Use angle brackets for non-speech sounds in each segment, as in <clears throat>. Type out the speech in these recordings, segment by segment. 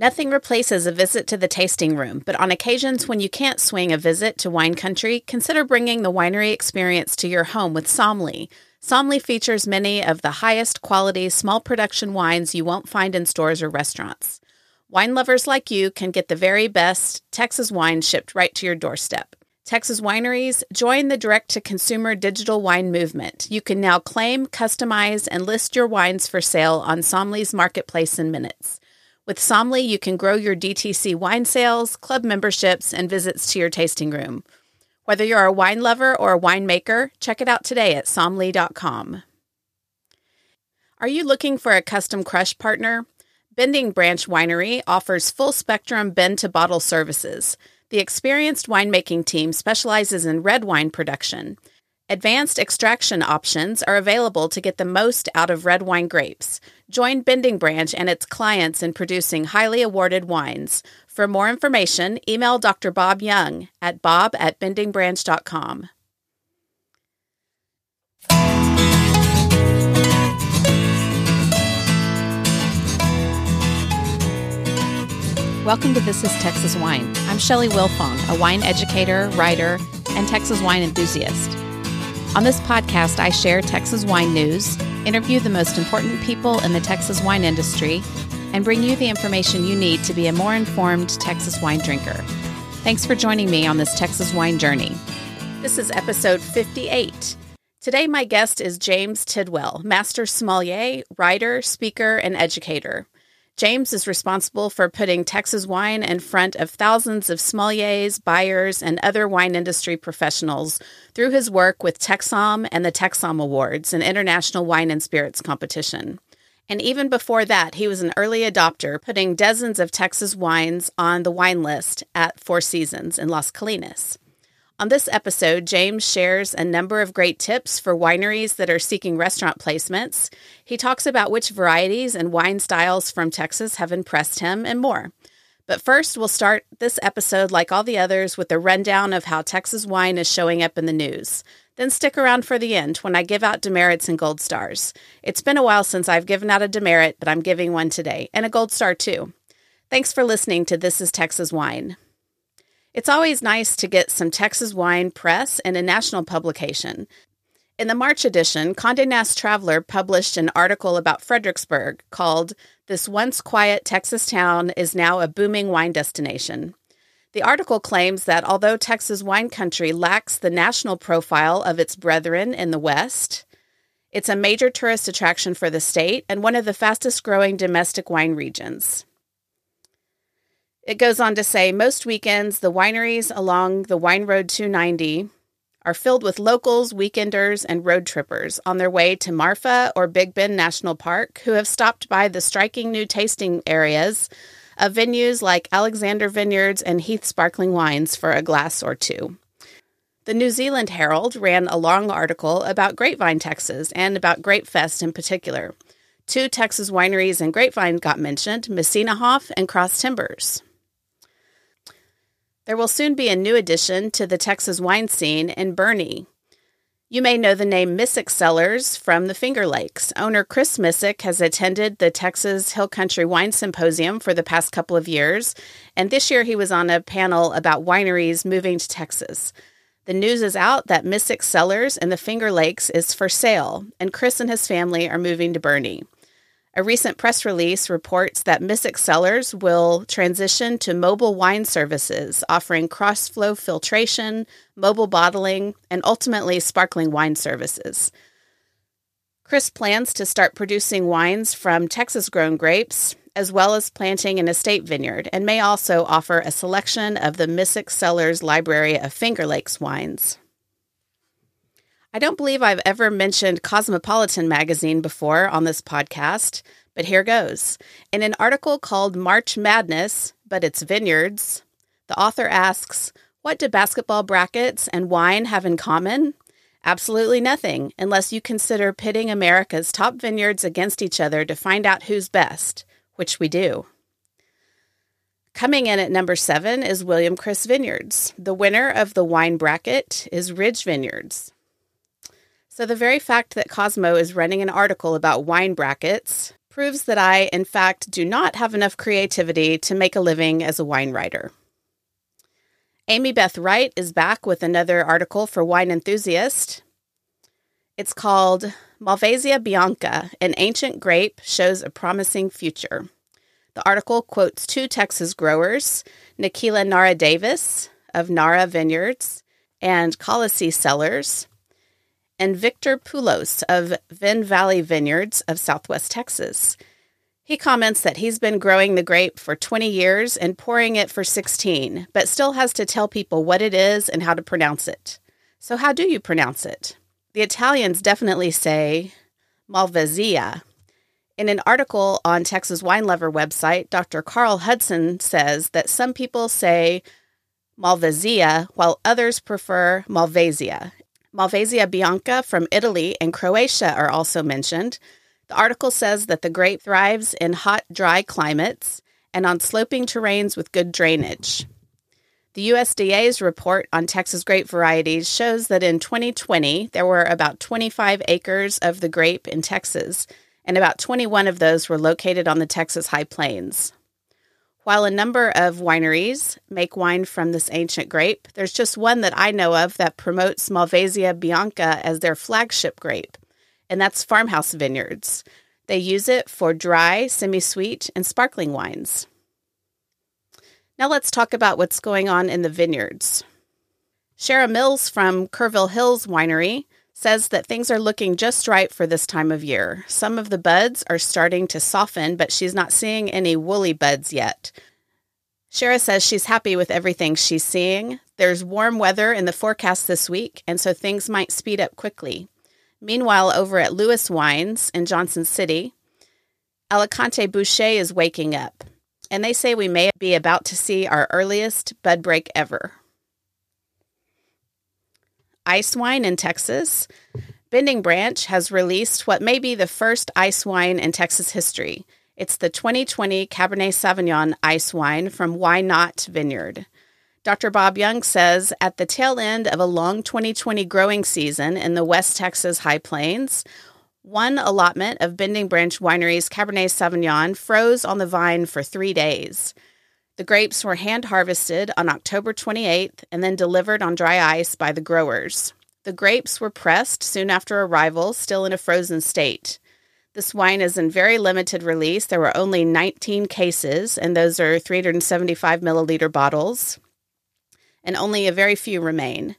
Nothing replaces a visit to the tasting room, but on occasions when you can't swing a visit to wine country, consider bringing the winery experience to your home with Somly. Somly features many of the highest quality small production wines you won't find in stores or restaurants. Wine lovers like you can get the very best Texas wine shipped right to your doorstep. Texas wineries, join the direct to consumer digital wine movement. You can now claim, customize, and list your wines for sale on Somly's marketplace in minutes. With Somly, you can grow your DTC wine sales, club memberships, and visits to your tasting room. Whether you're a wine lover or a winemaker, check it out today at somly.com. Are you looking for a custom crush partner? Bending Branch Winery offers full spectrum bend to bottle services. The experienced winemaking team specializes in red wine production. Advanced extraction options are available to get the most out of red wine grapes. Join Bending Branch and its clients in producing highly awarded wines. For more information, email Dr. Bob Young at bob at bendingbranch.com. Welcome to This is Texas Wine. I'm Shelley Wilfong, a wine educator, writer, and Texas wine enthusiast. On this podcast, I share Texas wine news, interview the most important people in the Texas wine industry, and bring you the information you need to be a more informed Texas wine drinker. Thanks for joining me on this Texas wine journey. This is episode 58. Today, my guest is James Tidwell, master sommelier, writer, speaker, and educator. James is responsible for putting Texas wine in front of thousands of sommeliers, buyers, and other wine industry professionals through his work with TexSOM and the TexSOM Awards, an international wine and spirits competition. And even before that, he was an early adopter, putting dozens of Texas wines on the wine list at Four Seasons in Las Colinas. On this episode, James shares a number of great tips for wineries that are seeking restaurant placements. He talks about which varieties and wine styles from Texas have impressed him and more. But first, we'll start this episode, like all the others, with a rundown of how Texas wine is showing up in the news. Then stick around for the end when I give out demerits and gold stars. It's been a while since I've given out a demerit, but I'm giving one today, and a gold star too. Thanks for listening to This is Texas Wine. It's always nice to get some Texas wine press and a national publication. In the March edition, Condé Nast Traveler published an article about Fredericksburg called This Once Quiet Texas Town is Now a Booming Wine Destination. The article claims that although Texas wine country lacks the national profile of its brethren in the West, it's a major tourist attraction for the state and one of the fastest growing domestic wine regions. It goes on to say most weekends, the wineries along the Wine Road 290 are filled with locals, weekenders, and road trippers on their way to Marfa or Big Bend National Park who have stopped by the striking new tasting areas of venues like Alexander Vineyards and Heath Sparkling Wines for a glass or two. The New Zealand Herald ran a long article about Grapevine, Texas, and about Grapefest in particular. Two Texas wineries and Grapevine got mentioned Messina Messinahof and Cross Timbers. There will soon be a new addition to the Texas wine scene in Boerne. You may know the name Missick Cellars from the Finger Lakes. Owner Chris Missick has attended the Texas Hill Country Wine Symposium for the past couple of years, and this year he was on a panel about wineries moving to Texas. The news is out that Missick Cellars in the Finger Lakes is for sale, and Chris and his family are moving to Boerne. A recent press release reports that Missick Cellars will transition to mobile wine services, offering cross flow filtration, mobile bottling, and ultimately sparkling wine services. Chris plans to start producing wines from Texas grown grapes, as well as planting an estate vineyard, and may also offer a selection of the Missick Cellars library of Finger Lakes wines. I don't believe I've ever mentioned Cosmopolitan magazine before on this podcast, but here goes. In an article called March Madness, but it's vineyards, the author asks, What do basketball brackets and wine have in common? Absolutely nothing, unless you consider pitting America's top vineyards against each other to find out who's best, which we do. Coming in at number seven is William Chris Vineyards. The winner of the wine bracket is Ridge Vineyards. So, the very fact that Cosmo is running an article about wine brackets proves that I, in fact, do not have enough creativity to make a living as a wine writer. Amy Beth Wright is back with another article for Wine Enthusiast. It's called Malvasia bianca, an ancient grape, shows a promising future. The article quotes two Texas growers, Nikhila Narra Davis of Narra Vineyards and Kalasi Cellars, and Victor Poulos of Vin Valley Vineyards of Southwest Texas. He comments that he's been growing the grape for 20 years and pouring it for 16, but still has to tell people what it is and how to pronounce it. So, how do you pronounce it? The Italians definitely say Malvasia. In an article on Texas Wine Lover website, Dr. Carl Hudson says that some people say Malvasia while others prefer Malvasia. Malvasia bianca from Italy and Croatia are also mentioned, the article says that the grape thrives in hot, dry climates and on sloping terrains with good drainage. The USDA's report on Texas grape varieties shows that in 2020, there were about 25 acres of the grape in Texas, and about 21 of those were located on the Texas High Plains. While a number of wineries make wine from this ancient grape, there's just one that I know of that promotes Malvasia bianca as their flagship grape and that's Farmhouse Vineyards. They use it for dry, semi sweet, and sparkling wines. Now let's talk about what's going on in the vineyards. Shara Mills from Kerrville Hills Winery says that things are looking just right for this time of year. Some of the buds are starting to soften, but she's not seeing any woolly buds yet. Shara says she's happy with everything she's seeing. There's warm weather in the forecast this week, and so things might speed up quickly. Meanwhile, over at Lewis Wines in Johnson City, Alicante Bouschet is waking up, and they say we may be about to see our earliest bud break ever. Ice wine in Texas. Bending Branch has released what may be the first ice wine in Texas history. It's the 2020 Cabernet Sauvignon ice wine from Why Not Vineyard. Dr. Bob Young says at the tail end of a long 2020 growing season in the West Texas High Plains, one allotment of Bending Branch Winery's Cabernet Sauvignon froze on the vine for three days. The grapes were hand harvested on October 28th and then delivered on dry ice by the growers. The grapes were pressed soon after arrival, still in a frozen state. This wine is in very limited release. There were only 19 cases, and those are 375 milliliter bottles and only a very few remain.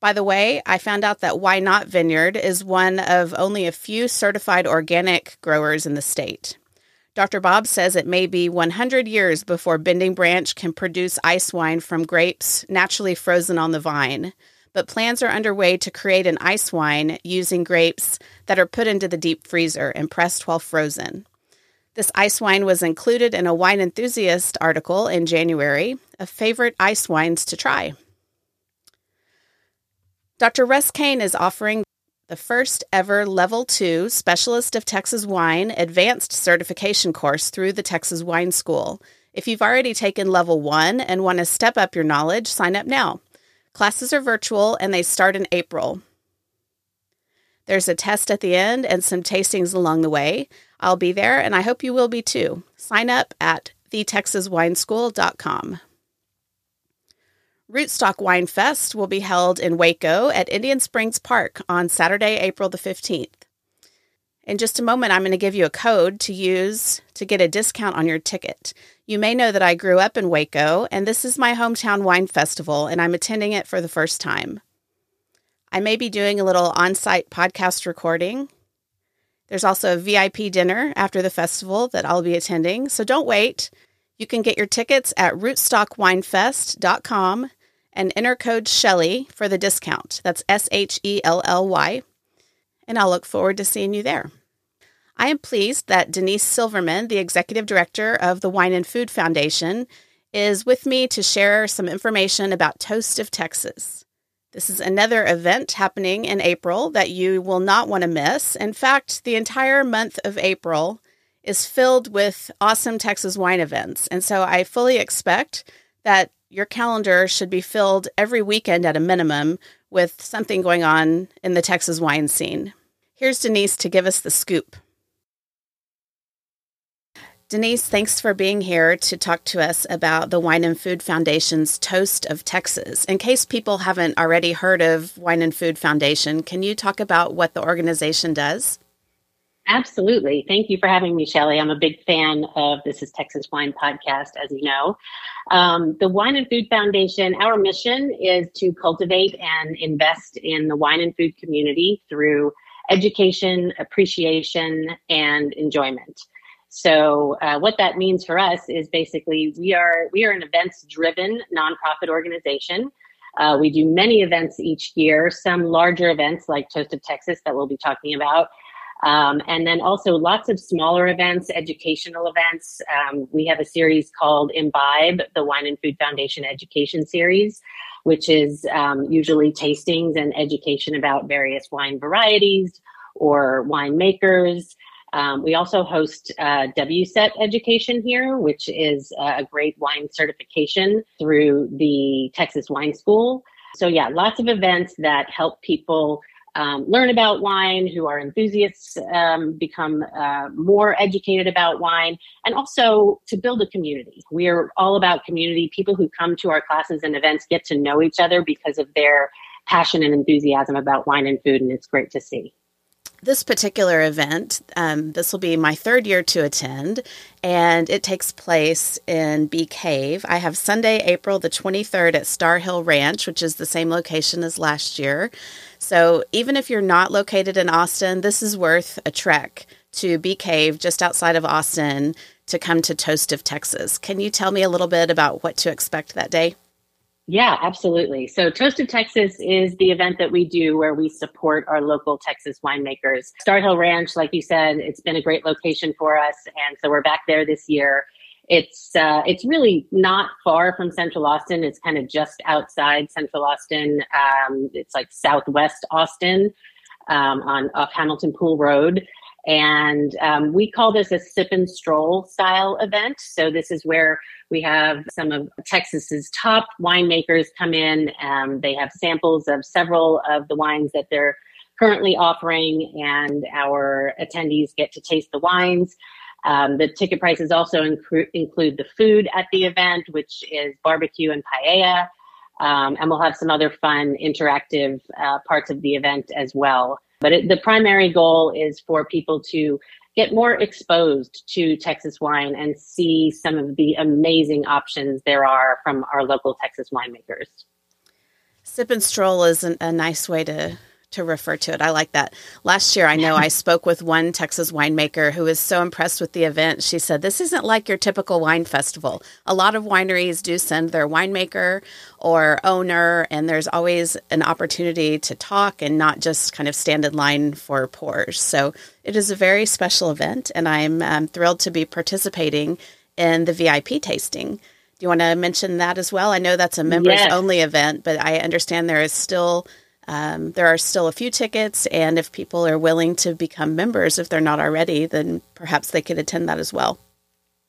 By the way, I found out that Why Not Vineyard is one of only a few certified organic growers in the state. Dr. Bob says it may be 100 years before Bending Branch can produce ice wine from grapes naturally frozen on the vine, but plans are underway to create an ice wine using grapes that are put into the deep freezer and pressed while frozen. This ice wine was included in a wine enthusiast article in January of favorite ice wines to try. Dr. Russ Kane is offering the first ever Level 2 Specialist of Texas Wine Advanced Certification course through the Texas Wine School. If you've already taken Level 1 and want to step up your knowledge, sign up now. Classes are virtual and they start in April. There's a test at the end and some tastings along the way. I'll be there, and I hope you will be too. Sign up at thetexaswineschool.com. Rootstock Wine Fest will be held in Waco at Indian Springs Park on Saturday, April the 15th. In just a moment, I'm going to give you a code to use to get a discount on your ticket. You may know that I grew up in Waco, and this is my hometown wine festival, and I'm attending it for the first time. I may be doing a little on site podcast recording there's also a VIP dinner after the festival that I'll be attending, so don't wait. You can get your tickets at rootstockwinefest.com and enter code Shelly for the discount. That's S H E L L Y. And I'll look forward to seeing you there. I am pleased that Denise Silverman, the executive director of the Wine and Food Foundation, is with me to share some information about Toast of Texas. This is another event happening in April that you will not want to miss. In fact, the entire month of April is filled with awesome Texas wine events. And so I fully expect that your calendar should be filled every weekend at a minimum with something going on in the Texas wine scene. Here's Denise to give us the scoop. Denise, thanks for being here to talk to us about the Wine and Food Foundation's Toast of Texas. In case people haven't already heard of Wine and Food Foundation, can you talk about what the organization does? Absolutely. Thank you for having me, Shelly. I'm a big fan of This is Texas Wine podcast, as you know. Um, the Wine and Food Foundation, our mission is to cultivate and invest in the wine and food community through education, appreciation, and enjoyment. So uh, what that means for us is basically we are we are an events driven nonprofit organization. Uh, we do many events each year, some larger events like Toast of Texas that we'll be talking about. Um, and then also lots of smaller events, educational events. Um, we have a series called Imbibe, the Wine and Food Foundation Education Series, which is um, usually tastings and education about various wine varieties or winemakers. Um, we also host uh, WSET education here, which is a great wine certification through the Texas Wine School. So, yeah, lots of events that help people um, learn about wine, who are enthusiasts, um, become uh, more educated about wine, and also to build a community. We are all about community. People who come to our classes and events get to know each other because of their passion and enthusiasm about wine and food, and it's great to see this particular event, um, this will be my third year to attend, and it takes place in Bee Cave. I have Sunday, April the 23rd at Star Hill Ranch, which is the same location as last year. So even if you're not located in Austin, this is worth a trek to Bee Cave just outside of Austin to come to Toast of Texas. Can you tell me a little bit about what to expect that day? Yeah, absolutely. So Toast of Texas is the event that we do where we support our local Texas winemakers. Star Hill Ranch, like you said, it's been a great location for us. And so we're back there this year. It's uh, it's really not far from Central Austin. It's kind of just outside Central Austin. Um, it's like Southwest Austin um, on off Hamilton Pool Road. And um, we call this a sip and stroll style event. So this is where we have some of Texas's top winemakers come in. Um, they have samples of several of the wines that they're currently offering, and our attendees get to taste the wines. Um, the ticket prices also incru- include the food at the event, which is barbecue and paella. Um, and we'll have some other fun interactive uh, parts of the event as well. But it, the primary goal is for people to get more exposed to Texas wine and see some of the amazing options there are from our local Texas winemakers. Sip and stroll is an, a nice way to to refer to it. I like that. Last year, I know I spoke with one Texas winemaker who was so impressed with the event. She said, This isn't like your typical wine festival. A lot of wineries do send their winemaker or owner, and there's always an opportunity to talk and not just kind of stand in line for pours. So it is a very special event, and I'm um, thrilled to be participating in the VIP tasting. Do you want to mention that as well? I know that's a members yes. only event, but I understand there is still um, there are still a few tickets, and if people are willing to become members, if they're not already, then perhaps they could attend that as well.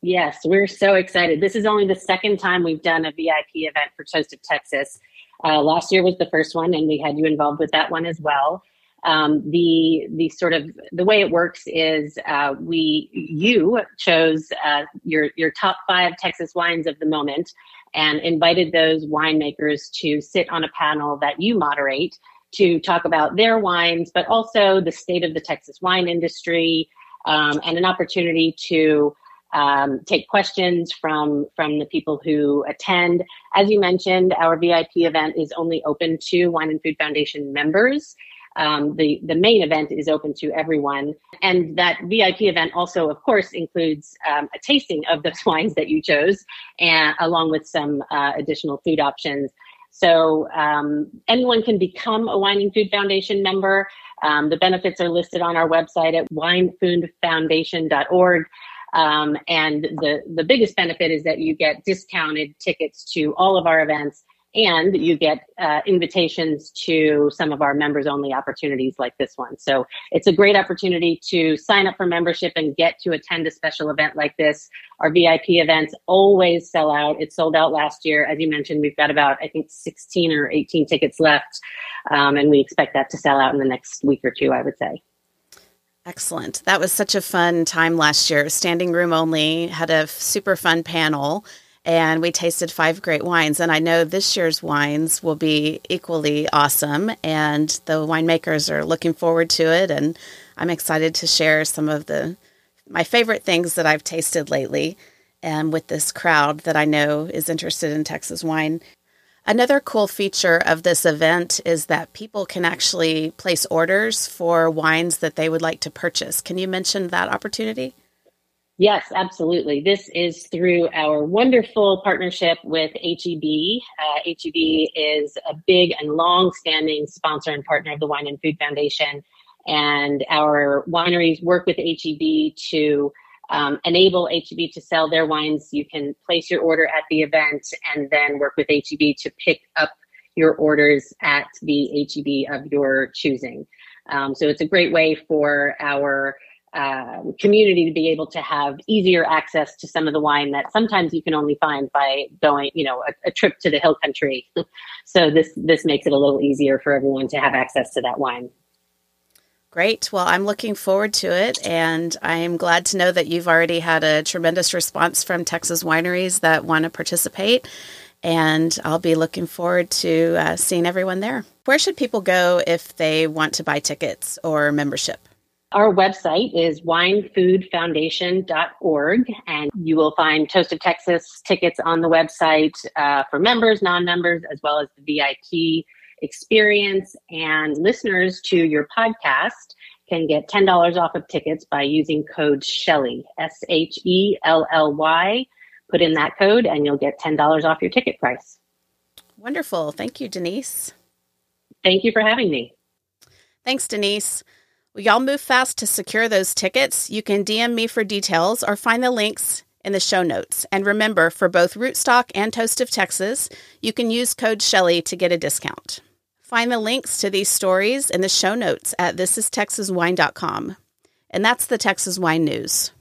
Yes, we're so excited. This is only the second time we've done a VIP event for Toast of Texas. Uh, last year was the first one, and we had you involved with that one as well. Um, the the sort of the way it works is uh, we you chose uh, your your top five Texas wines of the moment, and invited those winemakers to sit on a panel that you moderate to talk about their wines, but also the state of the Texas wine industry um, and an opportunity to um, take questions from from the people who attend. As you mentioned, our VIP event is only open to Wine and Food Foundation members. Um, the the main event is open to everyone, and that VIP event also, of course, includes um, a tasting of those <laughs> wines that you chose, and along with some uh, additional food options. So um, anyone can become a Wine and Food Foundation member. Um, the benefits are listed on our website at winefoodfoundation.org. Um, and the, the biggest benefit is that you get discounted tickets to all of our events and you get uh, invitations to some of our members only opportunities like this one. So it's a great opportunity to sign up for membership and get to attend a special event like this. Our VIP events always sell out. It sold out last year. As you mentioned, we've got about, I think, 16 or 18 tickets left. Um, and we expect that to sell out in the next week or two, I would say. Excellent. That was such a fun time last year. Standing room only, had a super fun panel, and we tasted five great wines. And I know this year's wines will be equally awesome, and the winemakers are looking forward to it. And I'm excited to share some of the my favorite things that I've tasted lately, and with this crowd that I know is interested in Texas wine. Another cool feature of this event is that people can actually place orders for wines that they would like to purchase. Can you mention that opportunity? Yes, absolutely. This is through our wonderful partnership with HEB. Uh, HEB is a big and long standing sponsor and partner of the Wine and Food Foundation. And our wineries work with HEB to um, enable HEB to sell their wines. You can place your order at the event and then work with HEB to pick up your orders at the HEB of your choosing. Um, so it's a great way for our uh, community to be able to have easier access to some of the wine that sometimes you can only find by going, you know, a, a trip to the hill country. <laughs> so this this makes it a little easier for everyone to have access to that wine. Great. Well, I'm looking forward to it. And I'm glad to know that you've already had a tremendous response from Texas wineries that want to participate. And I'll be looking forward to uh, seeing everyone there. Where should people go if they want to buy tickets or membership? Our website is winefoodfoundation.org, and you will find Toast of Texas tickets on the website uh, for members, non members, as well as the VIP experience and listeners to your podcast can get $10 off of tickets by using code Shelley, S H E L L Y. Put in that code and you'll get $10 off your ticket price. Wonderful. Thank you, Denise. Thank you for having me. Thanks, Denise. Will y'all move fast to secure those tickets? You can DM me for details or find the links in the show notes. And remember, for both Rootstock and Toast of Texas, you can use code Shelley to get a discount. Find the links to these stories in the show notes at thisistexaswine.com. And that's the Texas Wine News.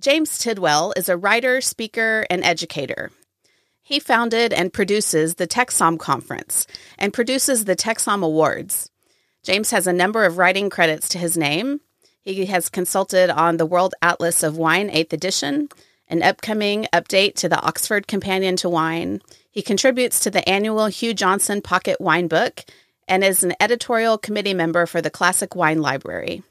James Tidwell is a writer, speaker, and educator. He founded and produces the TexSOM Conference and produces the TexSOM Awards. James has a number of writing credits to his name. He has consulted on the World Atlas of Wine 8th edition, an upcoming update to the Oxford Companion to Wine. He contributes to the annual Hugh Johnson Pocket Wine Book and is an editorial committee member for the Classic Wine Library.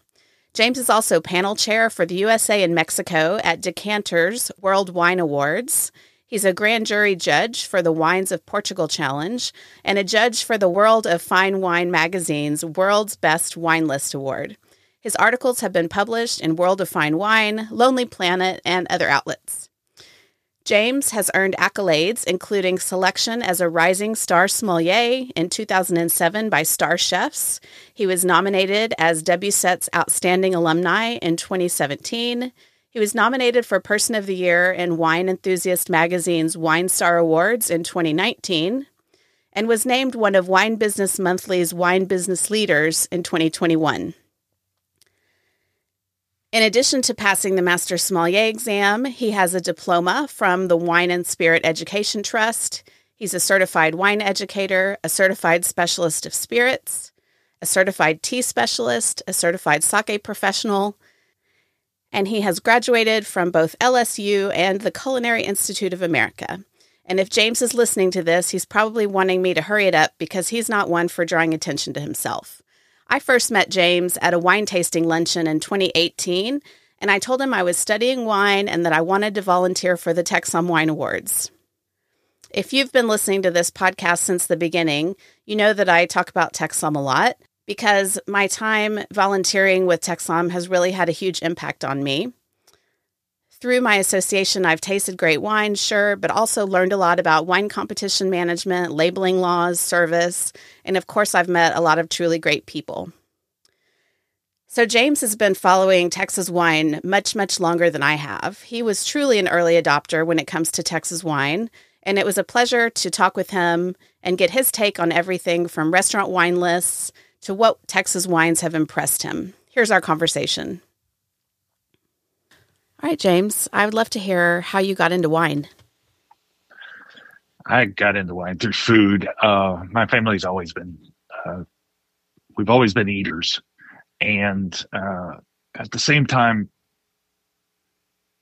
James is also panel chair for the USA and Mexico at Decanter's World Wine Awards. He's a grand jury judge for the Wines of Portugal Challenge and a judge for the World of Fine Wine magazine's World's Best Wine List Award. His articles have been published in World of Fine Wine, Lonely Planet, and other outlets. James has earned accolades, including selection as a Rising Star Sommelier in 2007 by Star Chefs. He was nominated as WSET's Outstanding Alumni in 2017. He was nominated for Person of the Year in Wine Enthusiast Magazine's Wine Star Awards in 2019 and was named one of Wine Business Monthly's Wine Business Leaders in 2021. In addition to passing the Master Sommelier exam, he has a diploma from the Wine and Spirit Education Trust. He's a certified wine educator, a certified specialist of spirits, a certified tea specialist, a certified sake professional, and he has graduated from both LSU and the Culinary Institute of America. And if James is listening to this, he's probably wanting me to hurry it up because he's not one for drawing attention to himself. I first met James at a wine tasting luncheon in 2018, and I told him I was studying wine and that I wanted to volunteer for the TexSOM Wine Awards. If you've been listening to this podcast since the beginning, you know that I talk about TexSOM a lot because my time volunteering with TexSOM has really had a huge impact on me. Through my association, I've tasted great wine, sure, but also learned a lot about wine competition management, labeling laws, service, and of course, I've met a lot of truly great people. So, James has been following Texas wine much, much longer than I have. He was truly an early adopter when it comes to Texas wine, and it was a pleasure to talk with him and get his take on everything from restaurant wine lists to what Texas wines have impressed him. Here's our conversation. All right, James, I would love to hear how you got into wine. I got into wine through food. Uh, my family's always been, uh, we've always been eaters. And uh, at the same time,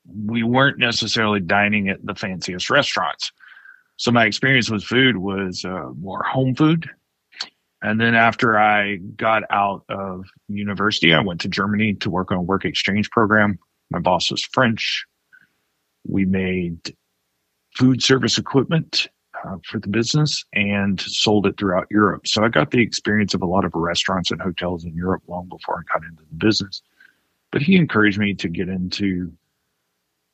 we weren't necessarily dining at the fanciest restaurants. So my experience with food was uh, more home food. And then after I got out of university, I went to Germany to work on a work exchange program. My boss was French. We made food service equipment uh, for the business and sold it throughout Europe. So I got the experience of a lot of restaurants and hotels in Europe long before I got into the business. But he encouraged me to get into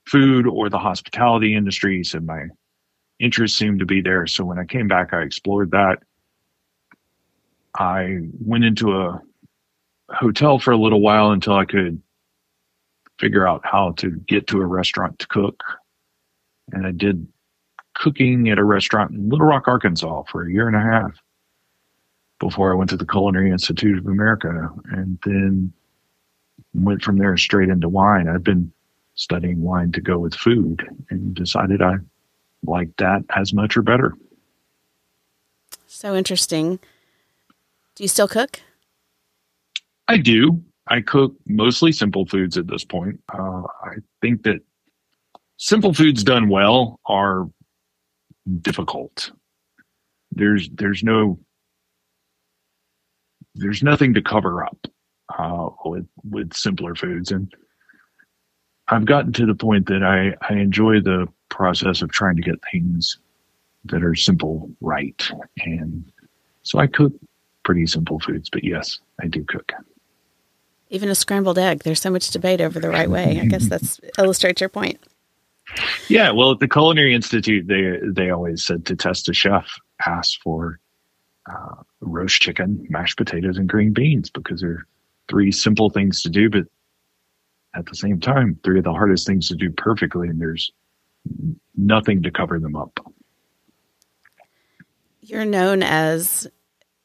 food or the hospitality industry. So my interest seemed to be there. So when I came back, I explored that. I went into a hotel for a little while until I could figure out how to get to a restaurant to cook. And I did cooking at a restaurant in Little Rock, Arkansas for a year and a half before I went to the Culinary Institute of America and then went from there straight into wine. I've been studying wine to go with food and decided I liked that as much or better. So interesting. Do you still cook? I do. I cook mostly simple foods at this point. Uh, I think that simple foods done well are difficult. There's there's no there's nothing to cover up uh, with with simpler foods, and I've gotten to the point that I I enjoy the process of trying to get things that are simple right, and so I cook pretty simple foods. But yes, I do cook. Even a scrambled egg. There's so much debate over the right way. I guess that's <laughs> illustrates your point. Yeah, well, at the Culinary Institute, they they always said to test a chef, ask for uh, roast chicken, mashed potatoes, and green beans because they're three simple things to do, but at the same time, three of the hardest things to do perfectly, and there's nothing to cover them up. You're known as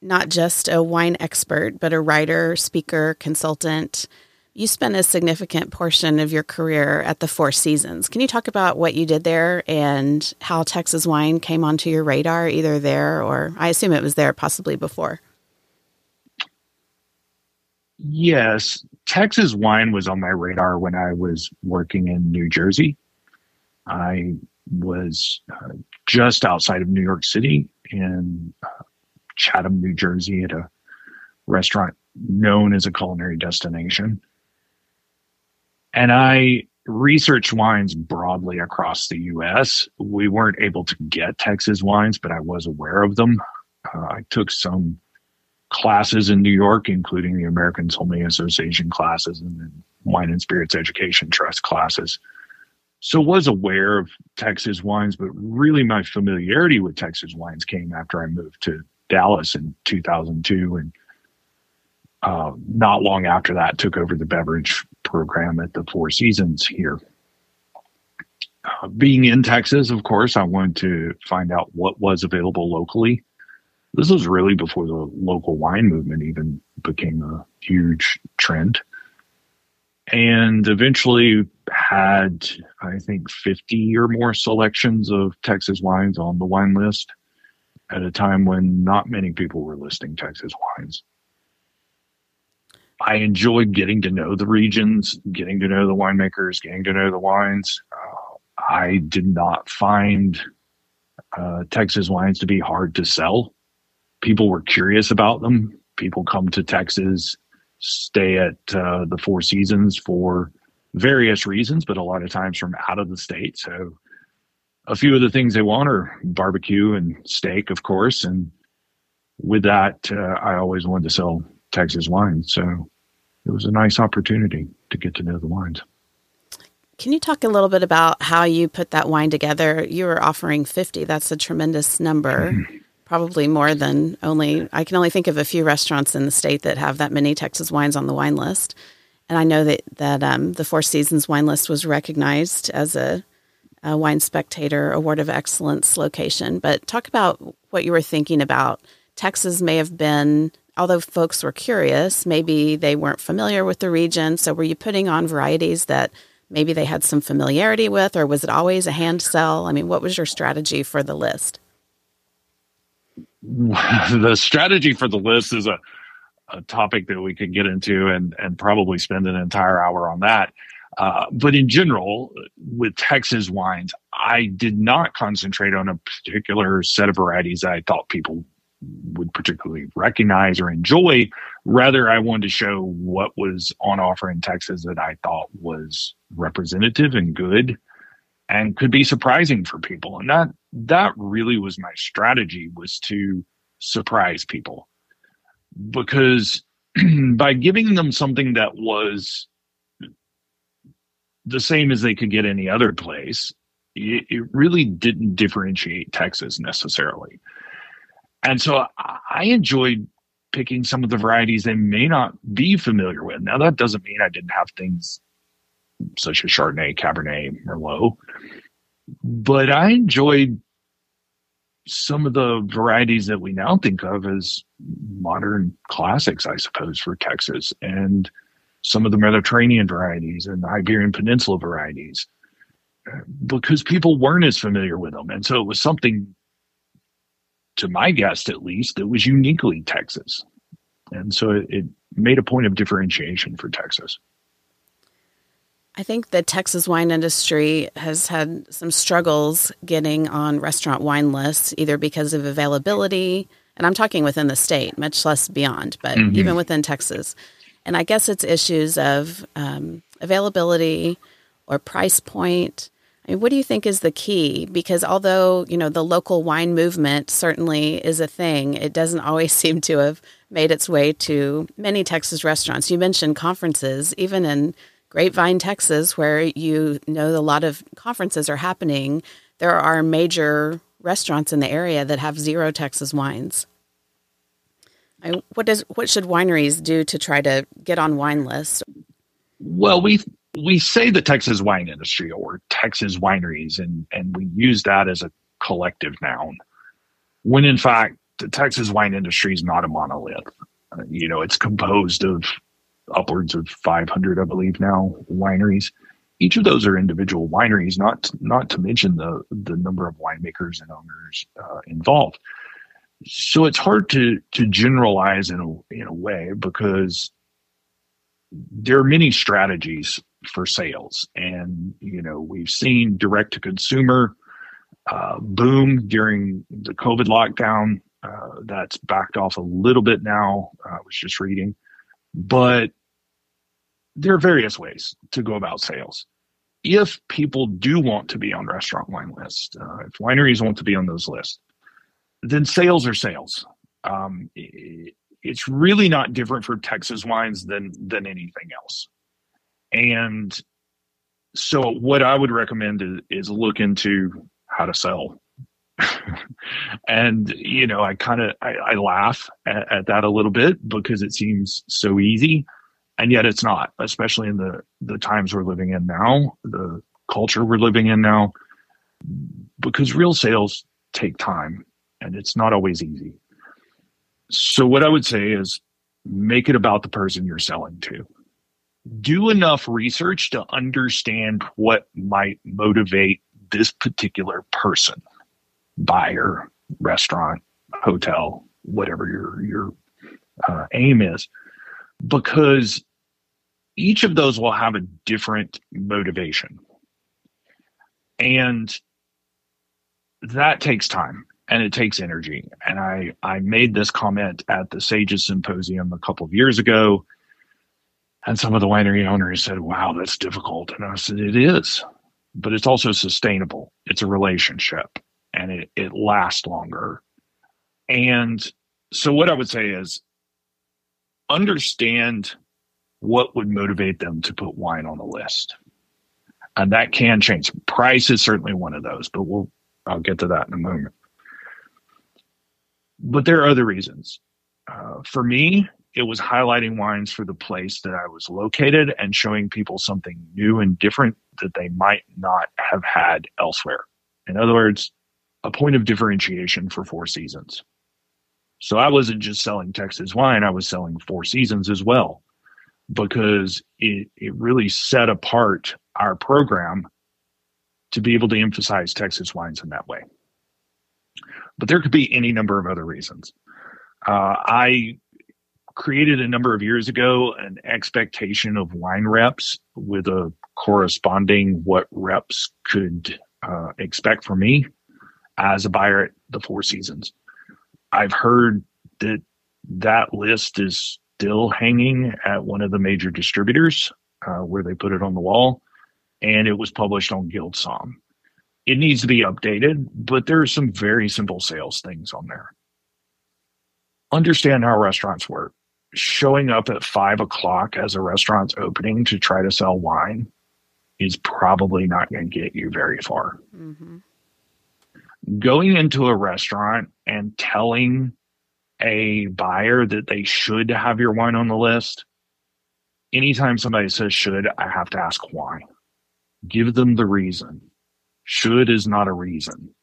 not just a wine expert, but a writer, speaker, consultant. You spent a significant portion of your career at the Four Seasons. Can you talk about what you did there and how Texas wine came onto your radar, either there or I assume it was there possibly before? Yes, Texas wine was on my radar when I was working in New Jersey. I was uh, just outside of New York City in uh, Chatham, New Jersey, at a restaurant known as a culinary destination. And I researched wines broadly across the US. We weren't able to get Texas wines, but I was aware of them. Uh, I took some classes in New York, including the American Sommelier Association classes and the Wine and Spirits Education Trust classes. So was aware of Texas wines, but really my familiarity with Texas wines came after I moved to Dallas in 2002 and uh, not long after that took over the beverage program at the Four Seasons here. Uh, being in Texas, of course, I wanted to find out what was available locally. This was really before the local wine movement even became a huge trend. And eventually had, I think, 50 or more selections of Texas wines on the wine list at a time when not many people were listing Texas wines. I enjoyed getting to know the regions, getting to know the winemakers, getting to know the wines. Uh, I did not find uh, Texas wines to be hard to sell. People were curious about them. People come to Texas, stay at uh, the Four Seasons for various reasons, but a lot of times from out of the state. So a few of the things they want are barbecue and steak, of course. And with that, uh, I always wanted to sell Texas wine. So it was a nice opportunity to get to know the wines. Can you talk a little bit about how you put that wine together? You were offering 50. That's a tremendous number. Mm-hmm. Probably more than only, I can only think of a few restaurants in the state that have that many Texas wines on the wine list. And I know that, that um, the Four Seasons wine list was recognized as a, a Wine Spectator Award of Excellence location. But talk about what you were thinking about. Texas may have been although folks were curious, maybe they weren't familiar with the region. So were you putting on varieties that maybe they had some familiarity with, or was it always a hand sell? I mean, what was your strategy for the list? <laughs> the strategy for the list is a, a topic that we could get into and, and probably spend an entire hour on that. Uh, but in general, with Texas wines, I did not concentrate on a particular set of varieties I thought people would particularly recognize or enjoy. Rather, I wanted to show what was on offer in Texas that I thought was representative and good and could be surprising for people. And that that really was my strategy was to surprise people. Because <clears throat> by giving them something that was the same as they could get any other place, it, it really didn't differentiate Texas necessarily. And so I enjoyed picking some of the varieties they may not be familiar with. Now, that doesn't mean I didn't have things such as Chardonnay, Cabernet, Merlot, but I enjoyed some of the varieties that we now think of as modern classics, I suppose, for Texas, and some of the Mediterranean varieties and the Iberian Peninsula varieties, because people weren't as familiar with them. And so it was something, to my guest at least, that was uniquely Texas. And so it, it made a point of differentiation for Texas. I think the Texas wine industry has had some struggles getting on restaurant wine lists, either because of availability, and I'm talking within the state, much less beyond, but mm-hmm. even within Texas. And I guess it's issues of um, availability or price point. I mean, what do you think is the key? Because although you know the local wine movement certainly is a thing, it doesn't always <laughs> seem to have made its way to many Texas restaurants. You mentioned conferences, even in Grapevine, Texas, where you know a lot of conferences are happening, there are major restaurants in the area that have zero Texas wines. What does what should wineries do to try to get on wine lists? Well, we we say the Texas wine industry or Texas wineries, and and we use that as a collective noun, when in fact the Texas wine industry is not a monolith. Uh, you know, it's composed of upwards of 500, I believe now, wineries. Each of those are individual wineries, not not to mention the the number of winemakers and owners uh, involved. So it's hard to to generalize in a in a way because there are many strategies for sales, and you know we've seen direct to consumer uh, boom during the COVID lockdown. Uh, that's backed off a little bit now. I was just reading but there are various ways to go about sales. If people do want to be on restaurant wine lists, uh, if wineries want to be on those lists, then sales are sales. Um, it's really not different for Texas wines than than anything else. And so, what I would recommend is, is look into how to sell <laughs> and you know, I kind of I, I, laugh at, at, that a little bit because it seems so easy, and yet it's not. Especially in the the times we're living in now, the culture we're living in now, because real sales take time, and it's not always easy. So what I would say is make it about the person you're selling to. Do enough research to understand what might motivate this particular person buyer, restaurant, hotel, whatever your your uh, aim is, because each of those will have a different motivation, and that takes time and it takes energy. And I I made this comment at the Sages Symposium a couple of years ago. And some of the winery owners said, wow, that's difficult. And I said, it is, but it's also sustainable. It's a relationship and it, it lasts longer. And so, what I would say is understand what would motivate them to put wine on the list. And that can change. Price is certainly one of those, but we'll I'll get to that in a moment. But there are other reasons. Uh, for me, it was highlighting wines for the place that I was located and showing people something new and different that they might not have had elsewhere. In other words, a point of differentiation for Four Seasons. So I wasn't just selling Texas wine, I was selling Four Seasons as well because it, it really set apart our program to be able to emphasize Texas wines in that way. But there could be any number of other reasons. Uh, I created a number of years ago an expectation of wine reps with a corresponding what reps could uh, expect from me as a buyer at the Four Seasons. I've heard that that list is still hanging at one of the major distributors uh, where they put it on the wall, and it was published on GuildSomm. It needs to be updated, but there are some very simple sales things on there. Understand how restaurants work. Showing up at five o'clock as a restaurant's opening to try to sell wine is probably not going to get you very far. Mm-hmm. Going into a restaurant and telling a buyer that they should have your wine on the list, anytime somebody says should, I have to ask why. Give them the reason. Should is not a reason.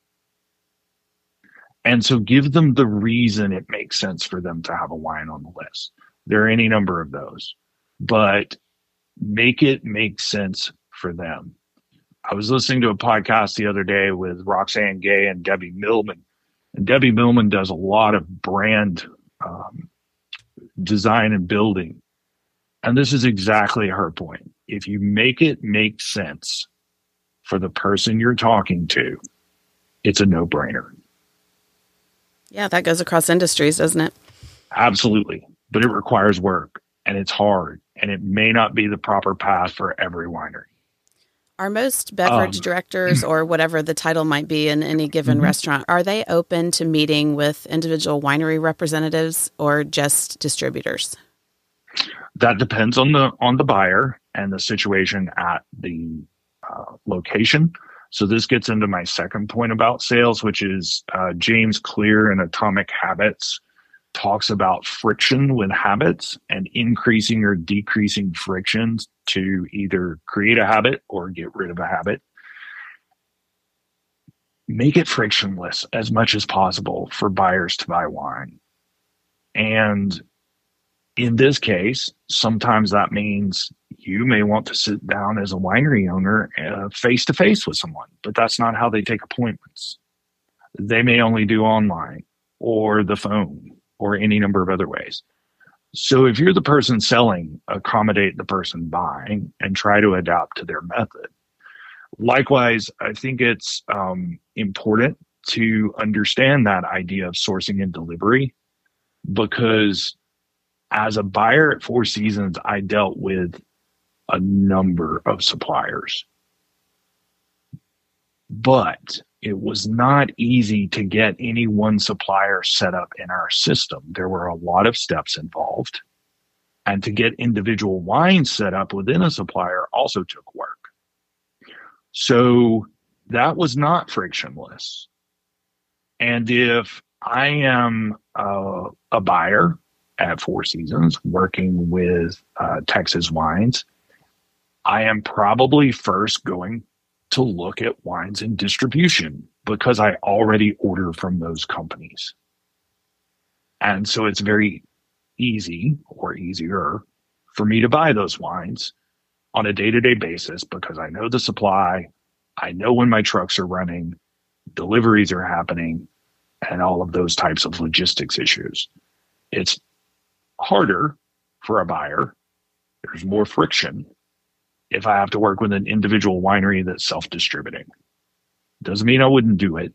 And so give them the reason it makes sense for them to have a wine on the list. There are any number of those, but make it make sense for them. I was listening to a podcast the other day with Roxane Gay and Debbie Millman, and Debbie Millman does a lot of brand um, design and building. And this is exactly her point. If you make it make sense for the person you're talking to, it's a no brainer. Yeah, that goes across industries, doesn't it? Absolutely. But it requires work and it's hard and it may not be the proper path for every winery. Are most beverage um, directors <clears throat> or whatever the title might be in any given mm-hmm. restaurant, are they open to meeting with individual winery representatives or just distributors? That depends on the on the buyer and the situation at the location. So this gets into my second point about sales, which is uh, James Clear in Atomic Habits talks about friction with habits and increasing or decreasing frictions to either create a habit or get rid of a habit. Make it frictionless as much as possible for buyers to buy wine. And in this case, sometimes that means you may want to sit down as a winery owner face to face with someone, but that's not how they take appointments. They may only do online or the phone or any number of other ways. So if you're the person selling, accommodate the person buying and try to adapt to their method. Likewise, I think it's um, important to understand that idea of sourcing and delivery because as a buyer at Four Seasons, I dealt with a number of suppliers. But it was not easy to get any one supplier set up in our system. There were a lot of steps involved. And to get individual wines set up within a supplier also took work. So that was not frictionless. And if I am uh, a buyer at Four Seasons working with uh, Texas wines, I am probably first going to look at wines and distribution because I already order from those companies. And so it's very easy or easier for me to buy those wines on a day to day basis because I know the supply, I know when my trucks are running, deliveries are happening, and all of those types of logistics issues. It's harder for a buyer. There's more friction if I have to work with an individual winery that's self distributing. Doesn't mean I wouldn't do it,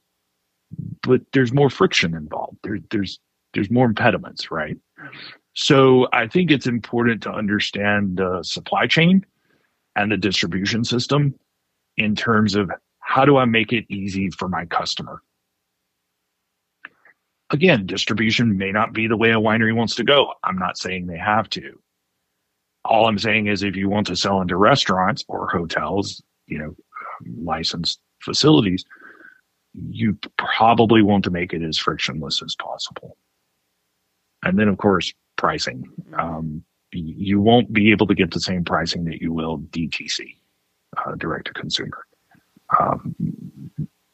but there's more friction involved. There, there's there's more impediments, right? So I think it's important to understand the supply chain and the distribution system in terms of how do I make it easy for my customer. Again, distribution may not be the way a winery wants to go. I'm not saying they have to. All I'm saying is if you want to sell into restaurants or hotels, you know, licensed facilities, you probably want to make it as frictionless as possible. And then, of course, pricing. Um, you won't be able to get the same pricing that you will DTC, uh, direct to consumer. Um,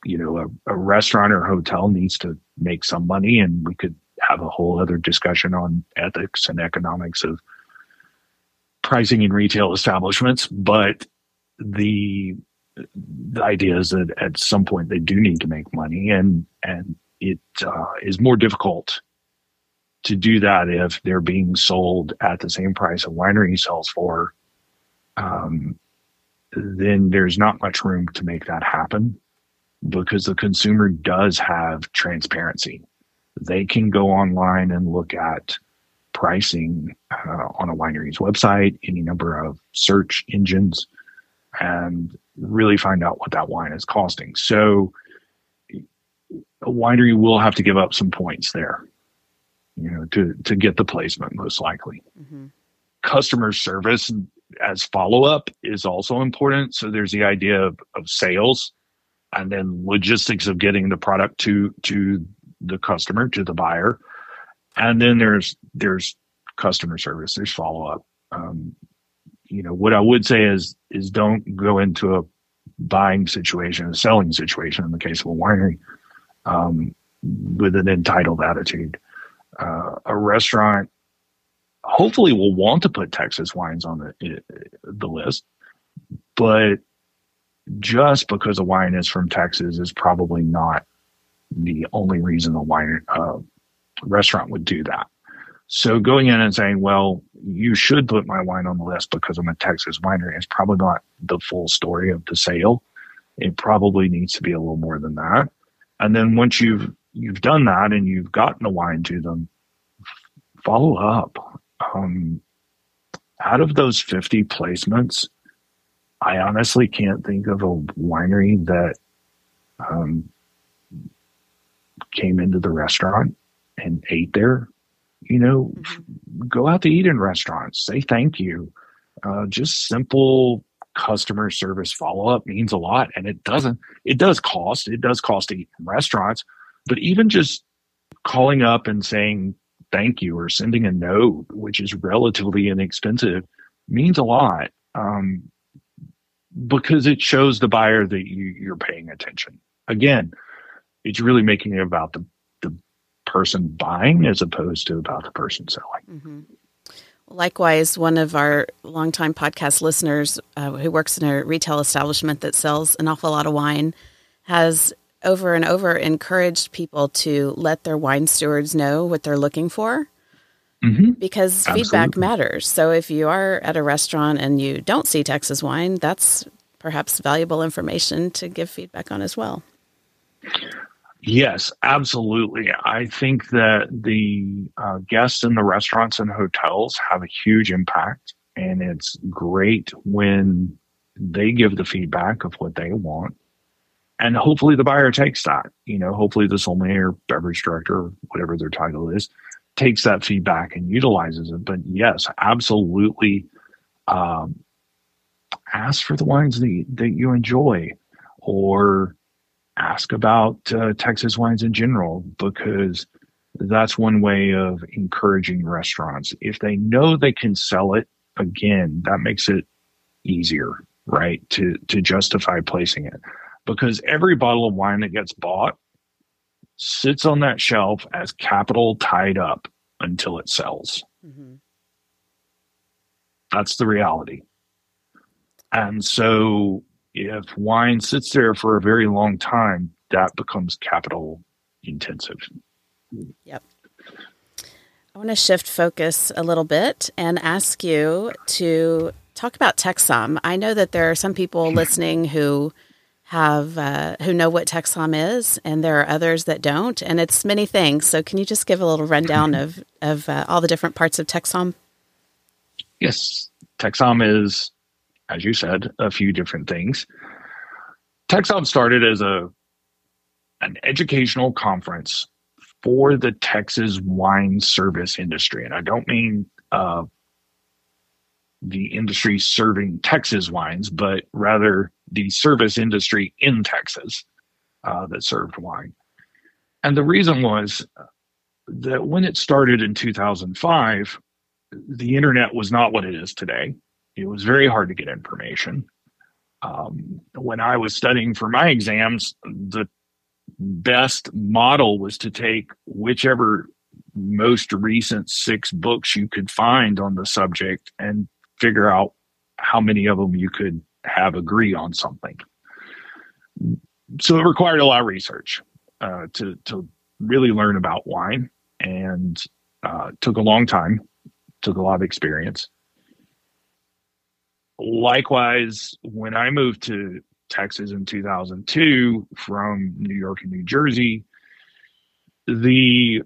you know, a, a, restaurant or hotel needs to make some money, and we could have a whole other discussion on ethics and economics of pricing in retail establishments, but the the idea is that at some point they do need to make money and and it uh, is more difficult to do that if they're being sold at the same price a winery sells for. Um, then there's not much room to make that happen because the consumer does have transparency. They can go online and look at pricing uh, on a winery's website, any number of search engines, and really find out what that wine is costing. So a winery will have to give up some points there, you know, to to get the placement most likely. Mm-hmm. Customer service as follow up is also important. So there's the idea of, of sales and then logistics of getting the product to to the customer to the buyer. And then there's there's customer service there's follow up um, you know what i would say is is don't go into a buying situation a selling situation in the case of a winery um, with an entitled attitude. Uh, a restaurant hopefully will want to put texas wines on the the list but just because a wine is from texas is probably not the only reason a wine uh, restaurant would do that. So going in and saying, well, you should put my wine on the list because I'm a Texas winery is probably not the full story of the sale. It probably needs to be a little more than that. And then once you've you've done that and you've gotten the wine to them, follow up. Um, out of those 50 placements, I honestly can't think of a winery that um, came into the restaurant and ate there. You know, mm-hmm. go out to eat in restaurants, say thank you. Uh, just simple customer service follow up means a lot. And it doesn't, it does cost, it does cost to eat in restaurants, but even just calling up and saying thank you or sending a note, which is relatively inexpensive, means a lot. Um, because it shows the buyer that you, you're paying attention. Again, it's really making it about the the person buying as opposed to about the person selling. Mm-hmm. Likewise, one of our longtime podcast listeners uh, who works in a retail establishment that sells an awful lot of wine has over and over encouraged people to let their wine stewards know what they're looking for. Mm-hmm. Because Absolutely. feedback matters. So if you are at a restaurant and you don't see Texas wine, that's perhaps valuable information to give feedback on as well. Yes, absolutely. I think that the uh, guests in the restaurants and hotels have a huge impact, and it's great when they give the feedback of what they want. And hopefully the buyer takes that. You know, hopefully the sommelier, beverage director, whatever their title is, takes that feedback and utilizes it. But yes, absolutely um, ask for the wines that, that you enjoy or ask about uh, Texas wines in general because that's one way of encouraging restaurants. If they know they can sell it, again, that makes it easier, right? To to justify placing it. Because every bottle of wine that gets bought sits on that shelf as capital tied up until it sells. Mm-hmm. That's the reality. And so if wine sits there for a very long time, that becomes capital intensive. Yep. I want to shift focus a little bit and ask you to talk about TexSom. I know that there are some people <laughs> listening who have uh, who know what TexSom is, and there are others that don't, and it's many things. So, can you just give a little rundown of of uh, all the different parts of TexSom? Yes, TexSom is as you said, a few different things. TexSom started as a an educational conference for the Texas wine service industry, and I don't mean uh, the industry serving Texas wines, but rather the service industry in Texas uh, that served wine. And the reason was that when it started in 2005, the internet was not what it is today. It was very hard to get information. Um, when I was studying for my exams, the best model was to take whichever most recent six books you could find on the subject and figure out how many of them you could have agree on something. So it required a lot of research uh, to to really learn about wine and uh, took a long time, took a lot of experience. Likewise, when I moved to Texas in 2002 from New York and New Jersey, the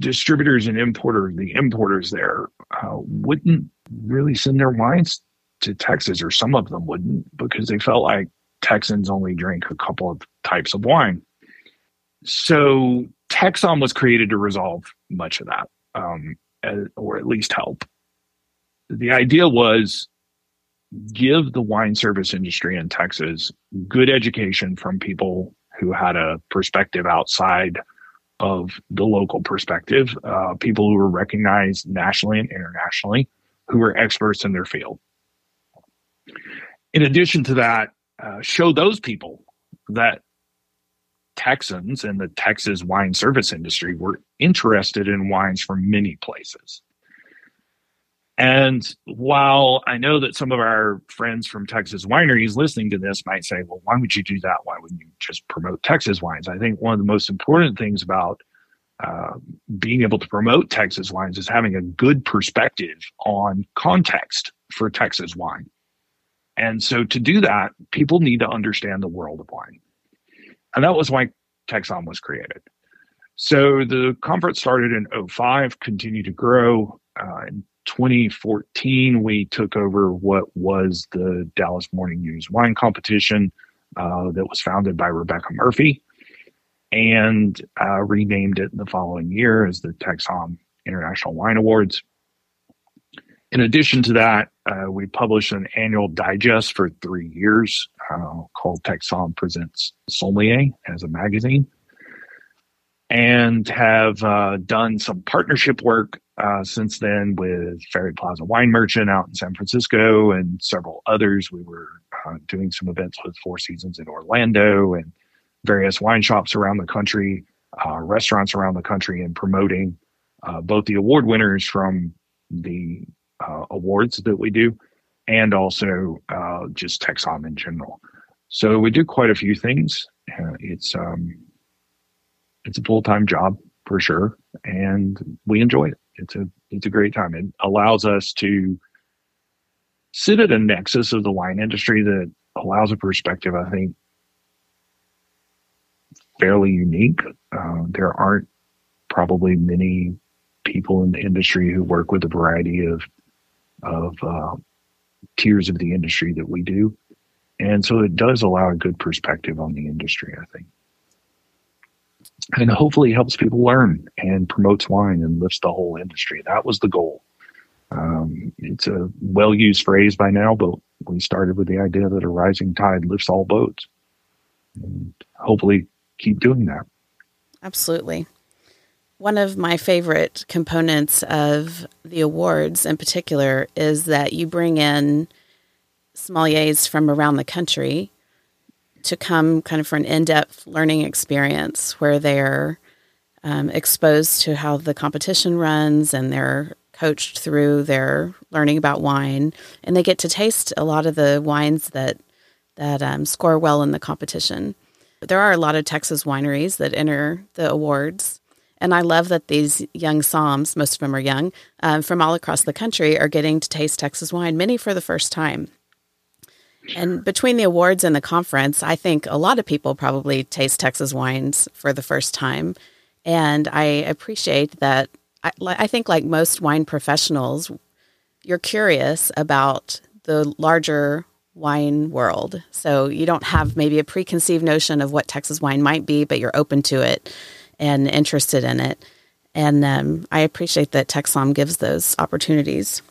distributors and importers, the importers there, uh, wouldn't really send their wines to Texas, or some of them wouldn't, because they felt like Texans only drink a couple of types of wine. So TexSom was created to resolve much of that, um, or at least help. The idea was give the wine service industry in Texas good education from people who had a perspective outside of the local perspective, uh, people who are recognized nationally and internationally, who are experts in their field. In addition to that, uh, show those people that Texans and the Texas wine service industry were interested in wines from many places. And while I know that some of our friends from Texas wineries listening to this might say, well, why would you do that? Why wouldn't you just promote Texas wines? I think one of the most important things about uh, being able to promote Texas wines is having a good perspective on context for Texas wine. And so to do that, people need to understand the world of wine. And that was why TexSom was created. So the conference started in 05, continued to grow. Uh, in 2014, we took over what was the Dallas Morning News Wine Competition uh, that was founded by Rebecca Murphy and uh, renamed it the following year as the TexSom International Wine Awards. In addition to that, uh, we published an annual digest for three years uh, called TexSom Presents Sommelier as a magazine and have uh, done some partnership work uh, since then with Ferry Plaza Wine Merchant out in San Francisco and several others. We were uh, doing some events with Four Seasons in Orlando and various wine shops around the country, uh, restaurants around the country, and promoting uh, both the award winners from the uh, awards that we do and also just TexSom in general. So we do quite a few things. it's um, it's a full time job for sure, and we enjoy it. It's a it's a great time. It allows us to sit at a nexus of the wine industry that allows a perspective. I think fairly unique. Uh, there aren't probably many people in the industry who work with a variety of of uh, tiers of the industry that we do, and so it does allow a good perspective on the industry. I think and hopefully helps people learn and promotes wine and lifts the whole industry. That was the goal. Um, it's a well used phrase by now, but we started with the idea that a rising tide lifts all boats. And hopefully keep doing that. Absolutely. One of my favorite components of the awards in particular is that you bring in sommeliers from around the country to come kind of for an in depth learning experience where they're um, exposed to how the competition runs and they're coached through their learning about wine and they get to taste a lot of the wines that that um, score well in the competition. There are a lot of Texas wineries that enter the awards. And I love that these young Soms, most of them are young, um, from all across the country, are getting to taste Texas wine, many for the first time. And between the awards and the conference, I think a lot of people probably taste Texas wines for the first time. And I appreciate that. I, I think, like most wine professionals, you're curious about the larger wine world. So you don't have maybe a preconceived notion of what Texas wine might be, but you're open to it and interested in it. And um, I appreciate that TexSom gives those opportunities.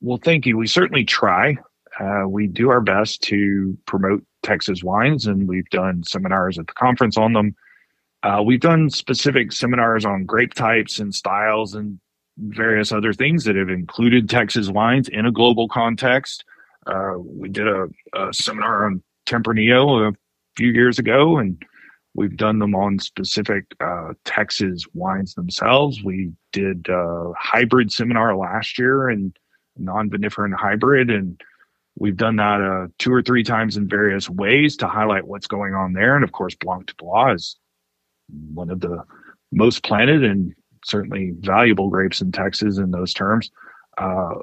Well, thank you. We certainly try. Uh, we do our best to promote Texas wines, and we've done seminars at the conference on them. Uh, we've done specific seminars on grape types and styles and various other things that have included Texas wines in a global context. Uh, we did a, a, seminar on Tempranillo a few years ago, and we've done them on specific uh, Texas wines themselves. We did a hybrid seminar last year, and non-viniferin hybrid and We've done that uh, two or three times in various ways to highlight what's going on there. And of course, Blanc du Bois is one of the most planted and certainly valuable grapes in Texas in those terms. Uh,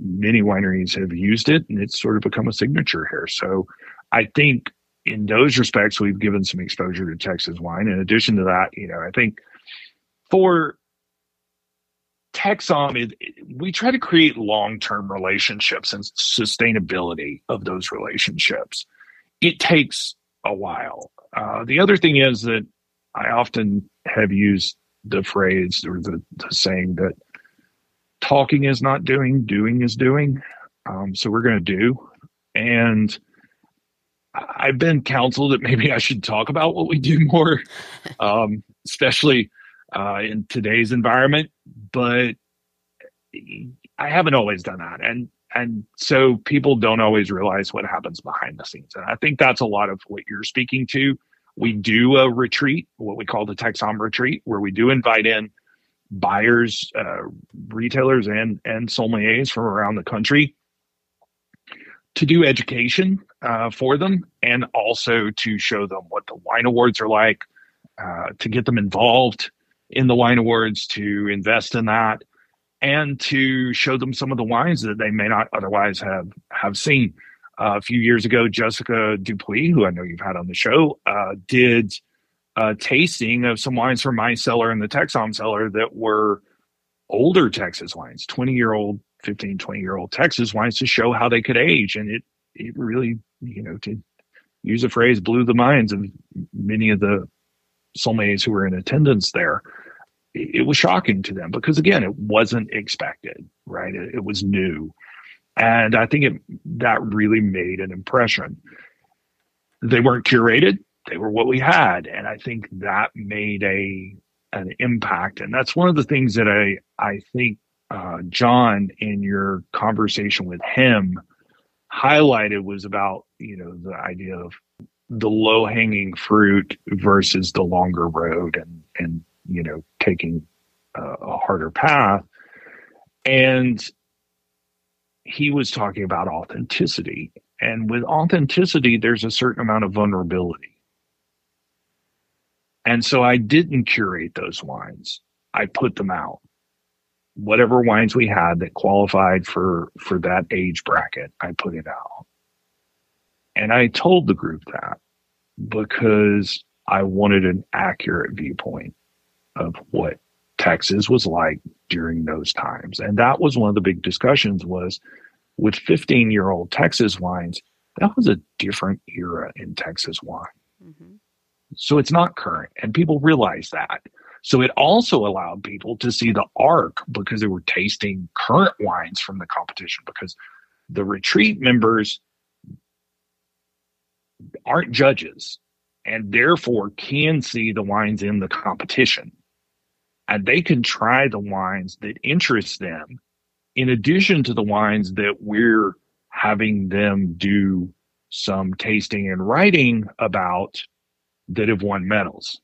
many wineries have used it and it's sort of become a signature here. So I think in those respects, we've given some exposure to Texas wine. In addition to that, you know, I think for TexSom, it, it, we try to create long term relationships and sustainability of those relationships. It takes a while. Uh, the other thing is that I often have used the phrase or the, the saying that talking is not doing, doing is doing. Um, so we're going to do. And I've been counseled that maybe I should talk about what we do <laughs> more, um, especially uh, in today's environment. But I haven't always done that, and and so people don't always realize what happens behind the scenes. And I think that's a lot of what you're speaking to. We do a retreat, what we call the TexSom retreat, where we do invite in buyers, uh, retailers, and and sommeliers from around the country to do education uh, for them, and also to show them what the wine awards are like, uh, to get them involved in the wine awards, to invest in that, and to show them some of the wines that they may not otherwise have have seen. Uh, a few years ago, Jessica Dupuy, who I know you've had on the show, uh, did a tasting of some wines from my cellar and the TexSom cellar that were older Texas wines, 20 year old, 15, 20 year old Texas wines to show how they could age. And it, it really, you know, to use a phrase, blew the minds of many of the sommeliers who were in attendance there it was shocking to them because again it wasn't expected right? It, it was new. And i think it that really made an impression. They weren't curated. They were what we had. And i think that made a an impact. And that's one of the things that i i think uh, john in your conversation with him highlighted was about you know the idea of the low hanging fruit versus the longer road and and you know taking uh, a harder path. And he was talking about authenticity. And with authenticity there's a certain amount of vulnerability. And so i didn't curate those wines. I put them out. Whatever wines we had that qualified for for that age bracket i put it out. And i told the group that because i wanted an accurate viewpoint of what Texas was like during those times. And that was one of the big discussions was with 15 year old Texas wines, that was a different era in Texas wine. Mm-hmm. So it's not current. And people realize that. So it also allowed people to see the arc because they were tasting current wines from the competition because the retreat members aren't judges and therefore can see the wines in the competition and they can try the wines that interest them in addition to the wines that we're having them do some tasting and writing about that have won medals.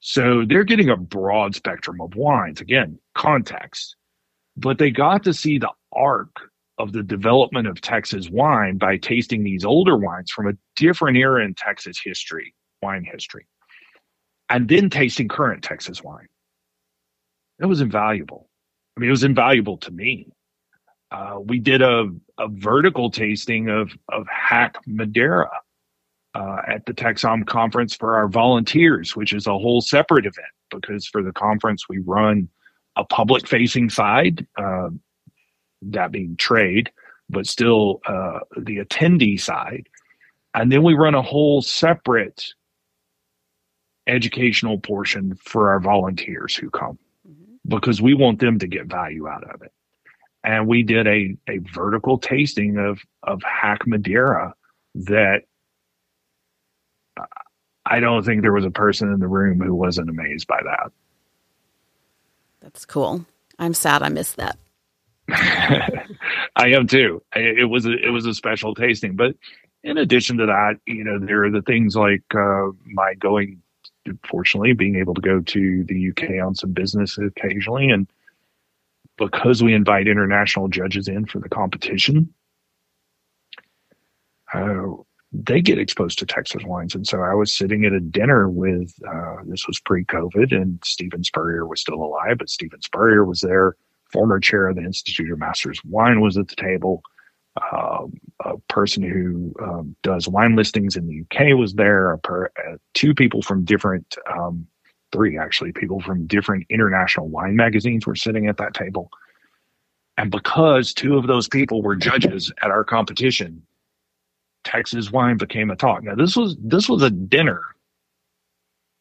So they're getting a broad spectrum of wines, again, context, but they got to see the arc of the development of Texas wine by tasting these older wines from a different era in Texas history, wine history, and then tasting current Texas wine. It was invaluable. I mean, it was invaluable to me. Uh, we did a, a vertical tasting of of Hack Madeira uh, at the TexSom conference for our volunteers, which is a whole separate event because for the conference we run a public facing side, uh, that being trade, but still uh, the attendee side, and then we run a whole separate educational portion for our volunteers who come because we want them to get value out of it. And we did a, a vertical tasting of, of Hack Madeira that I don't think there was a person in the room who wasn't amazed by that. That's cool. I'm sad I missed that. <laughs> I am too. It was a, it was a special tasting, but in addition to that, you know, there are the things like uh, my going fortunately being able to go to the UK on some business occasionally. And because we invite international judges in for the competition, uh, they get exposed to Texas wines. And so I was sitting at a dinner with, uh, this was pre COVID, and Stephen Spurrier was still alive, but Stephen Spurrier was there. Former chair of the Institute of Masters Wine was at the table. Um, a person who um, does wine listings in the UK was there. Per, uh, two people from different, um, three actually, people from different international wine magazines were sitting at that table. And because two of those people were judges at our competition, Texas wine became a talk. Now this was this was a dinner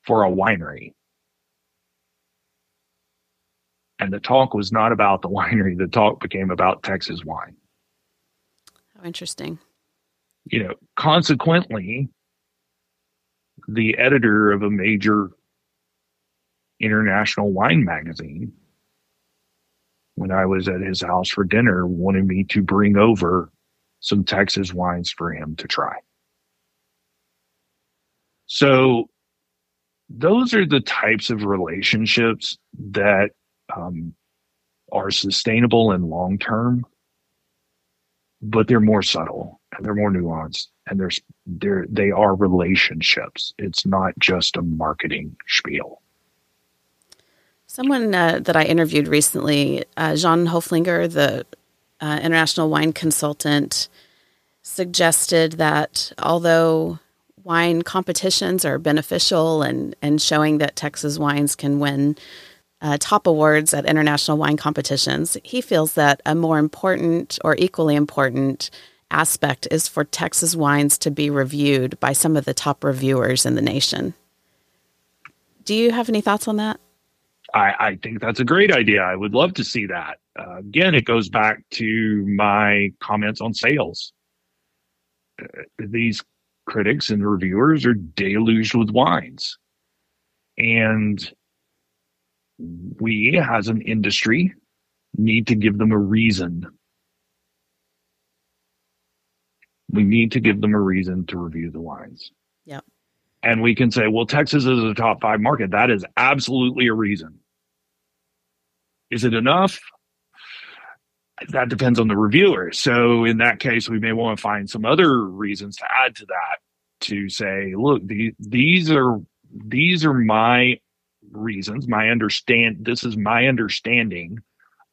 for a winery. And the talk was not about the <laughs> winery. The talk became about Texas wine. How interesting. You know, consequently, the editor of a major international wine magazine, when I was at his house for dinner, wanted me to bring over some Texas wines for him to try. So, those are the types of relationships that um, are sustainable and long term, but they're more subtle and they're more nuanced and there's they're they are relationships. It's not just a marketing spiel. Someone uh, that I interviewed recently, uh, Jean Hoefliger, the uh, international wine consultant, suggested that although wine competitions are beneficial and, and showing that Texas wines can win uh, top awards at international wine competitions, he feels that a more important or equally important aspect is for Texas wines to be reviewed by some of the top reviewers in the nation. Do you have any thoughts on that? I, I think that's a great idea. I would love to see that. Uh, again, it goes back to my comments on sales. Uh, these critics and reviewers are deluged with wines. And we, as an industry, need to give them a reason. We need to give them a reason to review the wines. Yep. And we can say, well, Texas is a top five market. That is absolutely a reason. Is it enough? That depends on the reviewer. So in that case, we may want to find some other reasons to add to that to say, look, the, these are these are my reasons, my understand this is my understanding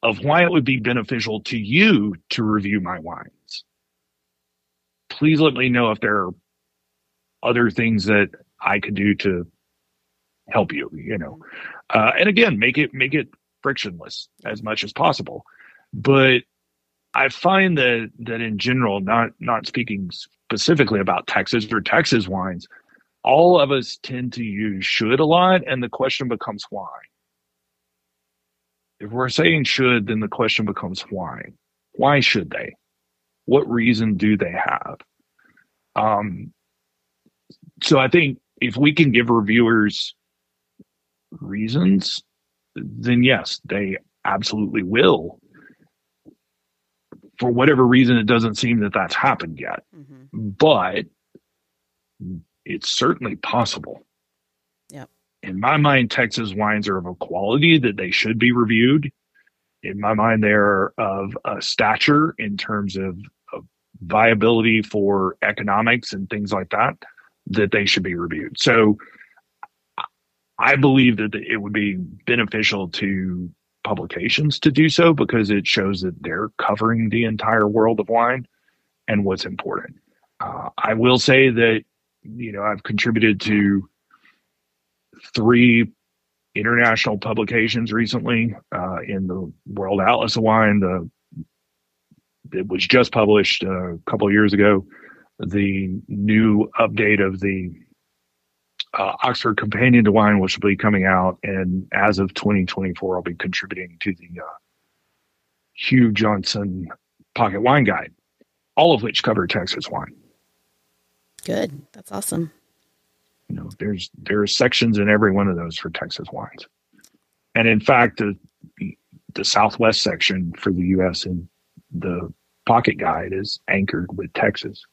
of why it would be beneficial to you to review my wines. Please let me know if there are other things that I could do to help you, you know. Uh, and again, make it make it frictionless as much as possible. But I find that that in general, not not speaking specifically about Texas or Texas wines, all of us tend to use should a lot, and the question becomes why. If we're saying should, then the question becomes why. Why should they? What reason do they have? Um, so I think if we can give reviewers reasons then yes, they absolutely will. For whatever reason, it doesn't seem that that's happened yet, mm-hmm. but it's certainly possible. Yep. In my mind, Texas wines are of a quality that they should be reviewed. In my mind, they're of a stature in terms of, of viability for economics and things like that, that they should be reviewed. So I believe that it would be beneficial to publications to do so because it shows that they're covering the entire world of wine and what's important. Uh, I will say that, you know, I've contributed to three international publications recently uh, in the World Atlas of Wine. The it was just published uh, a couple years ago. The new update of the uh, Oxford Companion to Wine, which will be coming out, and as of 2024, I'll be contributing to the uh, Hugh Johnson Pocket Wine Guide, all of which cover Texas wine. Good, that's awesome. You know, there's there are sections in every one of those for Texas wines, and in fact, the the Southwest section for the U.S. in the Pocket Guide is anchored with Texas.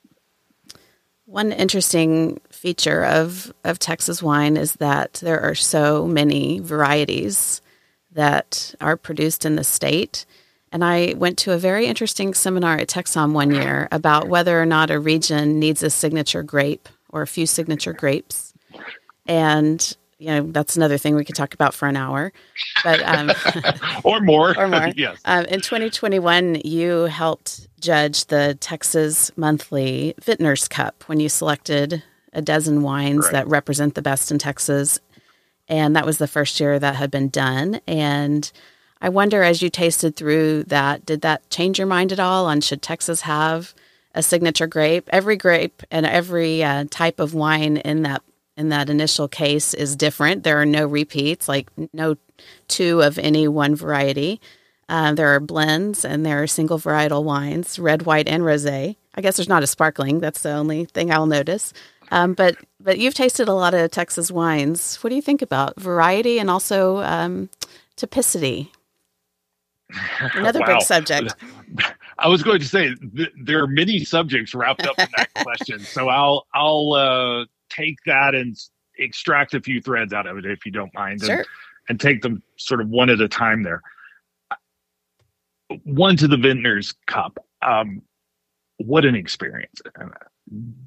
One interesting feature of, of Texas wine is that there are so many varieties that are produced in the state. And I went to a very interesting seminar at TexSom one year about whether or not a region needs a signature grape or a few signature grapes. And you know that's another thing we could talk about for an hour, but um, <laughs> or more, or more. <laughs> yes. Um, in 2021, you helped judge the Texas Monthly Vintners Cup when you selected a dozen wines right. that represent the best in Texas, and that was the first year that had been done. And I wonder, as you tasted through that, did that change your mind at all on should Texas have a signature grape? Every grape and every uh, type of wine in that in that initial case is different. There are no repeats, like no two of any one variety. Uh, there are blends and there are single varietal wines, red, white, and rosé. I guess there's not a sparkling. That's the only thing I'll notice. Um, but but you've tasted a lot of Texas wines. What do you think about variety and also um, typicity? <laughs> Another wow. big subject. <laughs> I was going to say th- there are many subjects wrapped up in that question, so I'll I'll uh, take that and extract a few threads out of it if you don't mind, sure. and, and take them sort of one at a time. There, one to the Vintners Cup. Um, what an experience!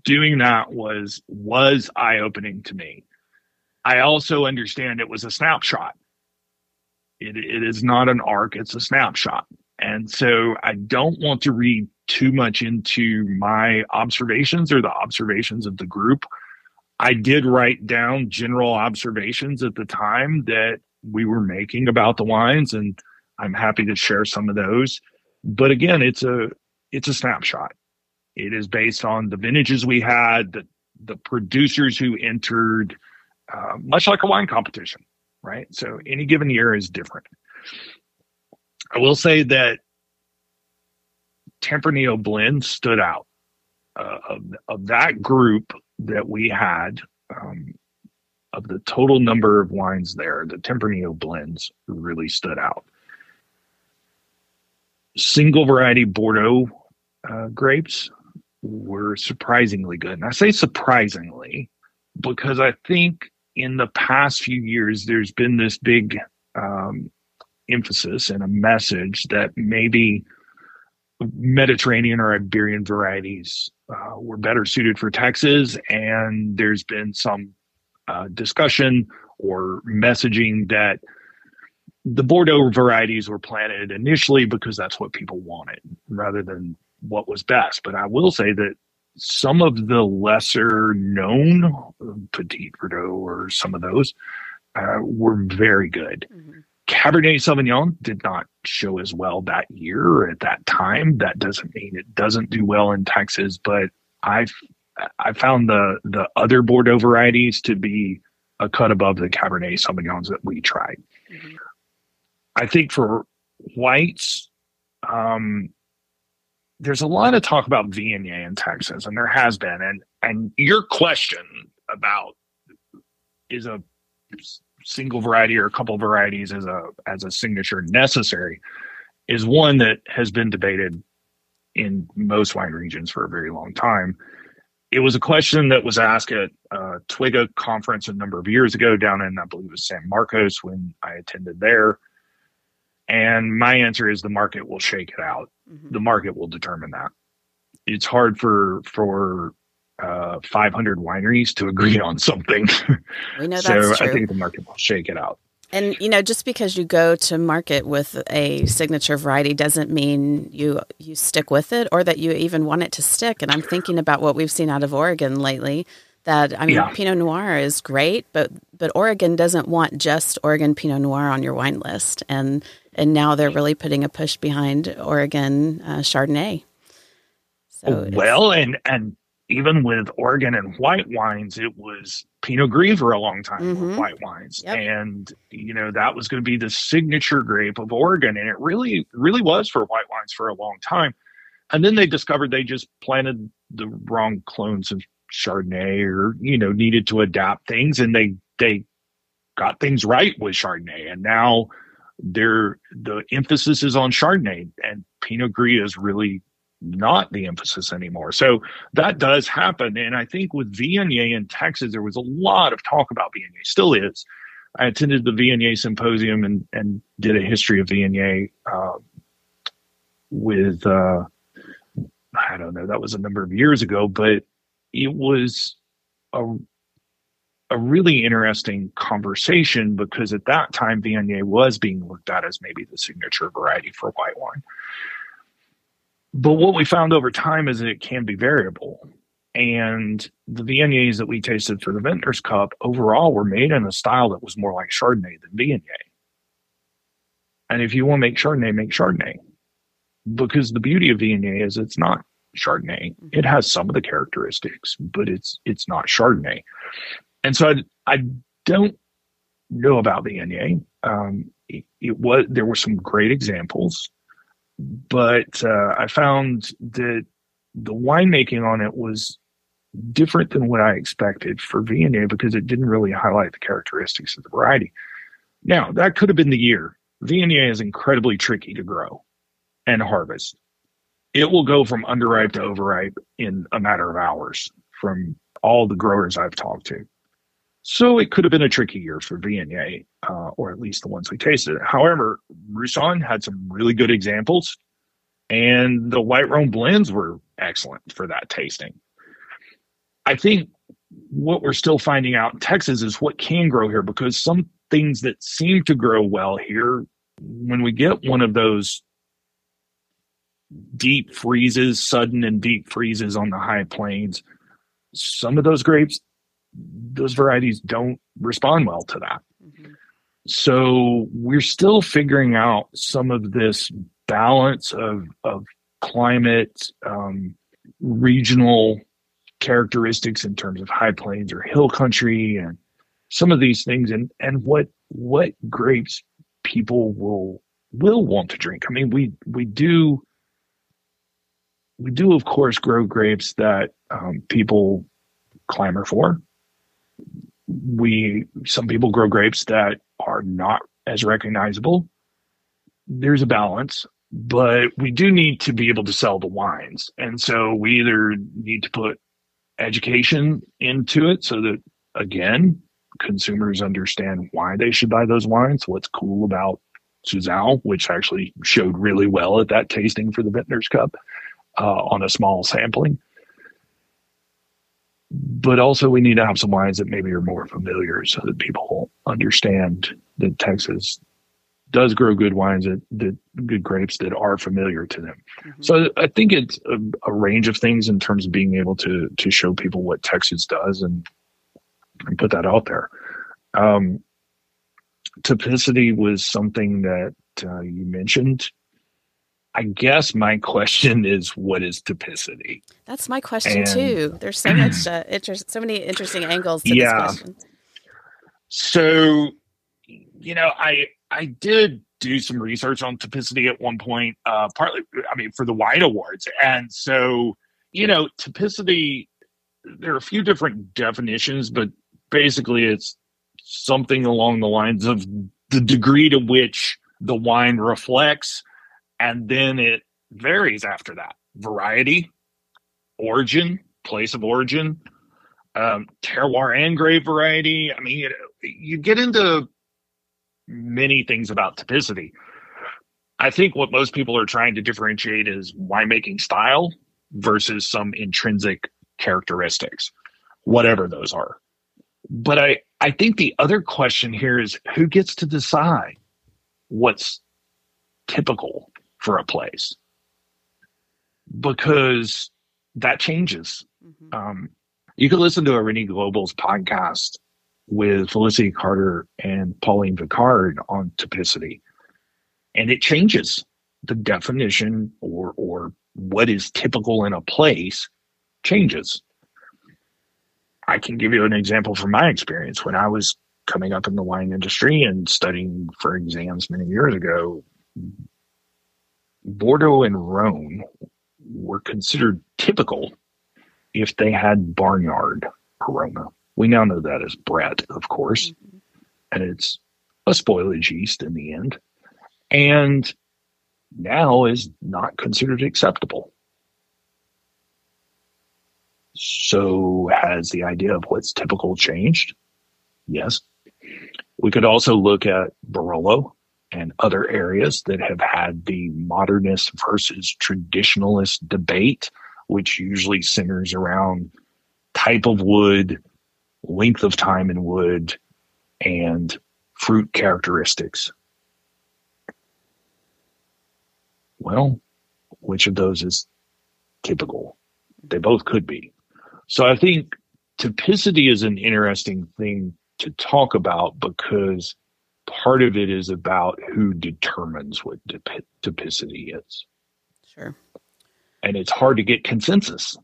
Doing that was was eye opening to me. I also understand it was a snapshot it, it is not an arc, it's a snapshot. And so I don't want to read too much into my observations or the observations of the group. I did write down general observations at the time that we were making about the wines, and I'm happy to share some of those. But again, it's a it's a snapshot. It is based on the vintages we had, the the producers who entered, uh, much like a wine competition right? So any given year is different. I will say that Tempranillo blend stood out uh, of, of that group that we had. Um, of the total number of wines there, the Tempranillo blends really stood out. Single variety Bordeaux uh, grapes were surprisingly good. And I say surprisingly because I think in the past few years, there's been this big um, emphasis and a message that maybe Mediterranean or Iberian varieties uh, were better suited for Texas, and there's been some uh, discussion or messaging that the Bordeaux varieties were planted initially because that's what people wanted rather than what was best. But I will say that some of the lesser known Petit Verdot or some of those uh, were very good. Mm-hmm. Cabernet Sauvignon did not show as well that year or at that time. That doesn't mean it doesn't do well in Texas, but I've I found the the other Bordeaux varieties to be a cut above the Cabernet Sauvignons that we tried. Mm-hmm. I think for whites, um, there's a lot of talk about Viognier in Texas, and there has been. And and your question about is a single variety or a couple varieties as a as a signature necessary is one that has been debated in most wine regions for a very long time. It was a question that was asked at uh, a TWIGA conference a number of years ago down in, I believe it was San Marcos when I attended there. And my answer is the market will shake it out. Mm-hmm. The market will determine that. It's hard for for uh, 500 wineries to agree on something. <laughs> We know so that's true. I think the market will shake it out. And you know, just because you go to market with a signature variety doesn't mean you you stick with it or that you even want it to stick. And I'm thinking about what we've seen out of Oregon lately. That I mean, yeah. Pinot Noir is great, but but Oregon doesn't want just Oregon Pinot Noir on your wine list, and and now they're really putting a push behind Oregon uh, Chardonnay. So well, and and even with Oregon and white wines, it was Pinot Gris for a long time mm-hmm. with white wines, yep. and you know that was going to be the signature grape of Oregon, and it really really was for white wines for a long time. And then they discovered they just planted the wrong clones of Chardonnay, or you know needed to adapt things, and they they got things right with Chardonnay, and now there the emphasis is on Chardonnay and Pinot Gris is really not the emphasis anymore. So that does happen. And I think with Viognier in Texas, there was a lot of talk about Viognier, still is. I attended the Viognier symposium and, and did a history of Viognier uh, with uh, I don't know, that was a number of years ago, but it was a a really interesting conversation because at that time Viognier was being looked at as maybe the signature variety for white wine. But what we found over time is that it can be variable. And the Viogniers that we tasted for the Vintner's Cup overall were made in a style that was more like Chardonnay than Viognier. And if you want to make Chardonnay, make Chardonnay. Because the beauty of Viognier is it's not Chardonnay. Mm-hmm. It has some of the characteristics, but it's it's not Chardonnay. And so I, I don't know about Viognier. Um, it, it, was there were some great examples, but uh, I found that the winemaking on it was different than what I expected for Viognier because it didn't really highlight the characteristics of the variety. Now, that could have been the year. Viognier is incredibly tricky to grow and harvest. It will go from underripe to overripe in a matter of hours from all the growers I've talked to. So it could have been a tricky year for Viognier, uh, or at least the ones we tasted. However, Roussanne had some really good examples, and the white Rhone blends were excellent for that tasting. I think what we're still finding out in Texas is what can grow here because some things that seem to grow well here, when we get one of those deep freezes, sudden and deep freezes on the high plains, some of those grapes those varieties don't respond well to that. Mm-hmm. So we're still figuring out some of this balance of, of climate, um, regional characteristics in terms of high plains or hill country and some of these things and, and what what grapes people will will want to drink. I mean we we do we do of course grow grapes that um, people clamor for we some people grow grapes that are not as recognizable. There's a balance, but we do need to be able to sell the wines. And so we either need to put education into it so that again, consumers understand why they should buy those wines, what's cool about Souzão, which actually showed really well at that tasting for the Vintner's Cup uh, on a small sampling but also we need to have some wines that maybe are more familiar so that people understand that Texas does grow good wines that, that good grapes that are familiar to them. Mm-hmm. So I think it's a, a, range of things in terms of being able to to show people what Texas does and and put that out there. Um, typicity was something that uh, you mentioned. I guess my question is, what is typicity? That's my question and, too. There's so much, uh, inter- so many interesting angles to yeah. this question. So, you know, I I did do some research on typicity at one point, uh, partly, I mean, for the Wine Awards, and so you know, typicity. There are a few different definitions, but basically, it's something along the lines of the degree to which the wine reflects and then it varies after that variety, origin, place of origin, um, terroir and grape variety. I mean, you get into many things about typicity. I think what most people are trying to differentiate is winemaking style versus some intrinsic characteristics, whatever those are. But I, I think the other question here is who gets to decide what's typical for a place because that changes. Mm-hmm. Um, you can listen to Areni Global's podcast with Felicity Carter and Pauline Vicard on typicity, and it changes the definition or or what is typical in a place changes. I can give you an example from my experience when I was coming up in the wine industry and studying for exams many years ago. Bordeaux and Rhone were considered typical if they had barnyard aroma. We now know that as Brett, of course, mm-hmm. and it's a spoilage yeast in the end, and now is not considered acceptable. So, has the idea of what's typical changed? Yes. We could also look at Barolo and other areas that have had the modernist versus traditionalist debate, which usually centers around type of wood, length of time in wood, and fruit characteristics. Well, which of those is typical? They both could be. So I think typicity is an interesting thing to talk about because part of it is about who determines what typicity is. Sure. And it's hard to get consensus.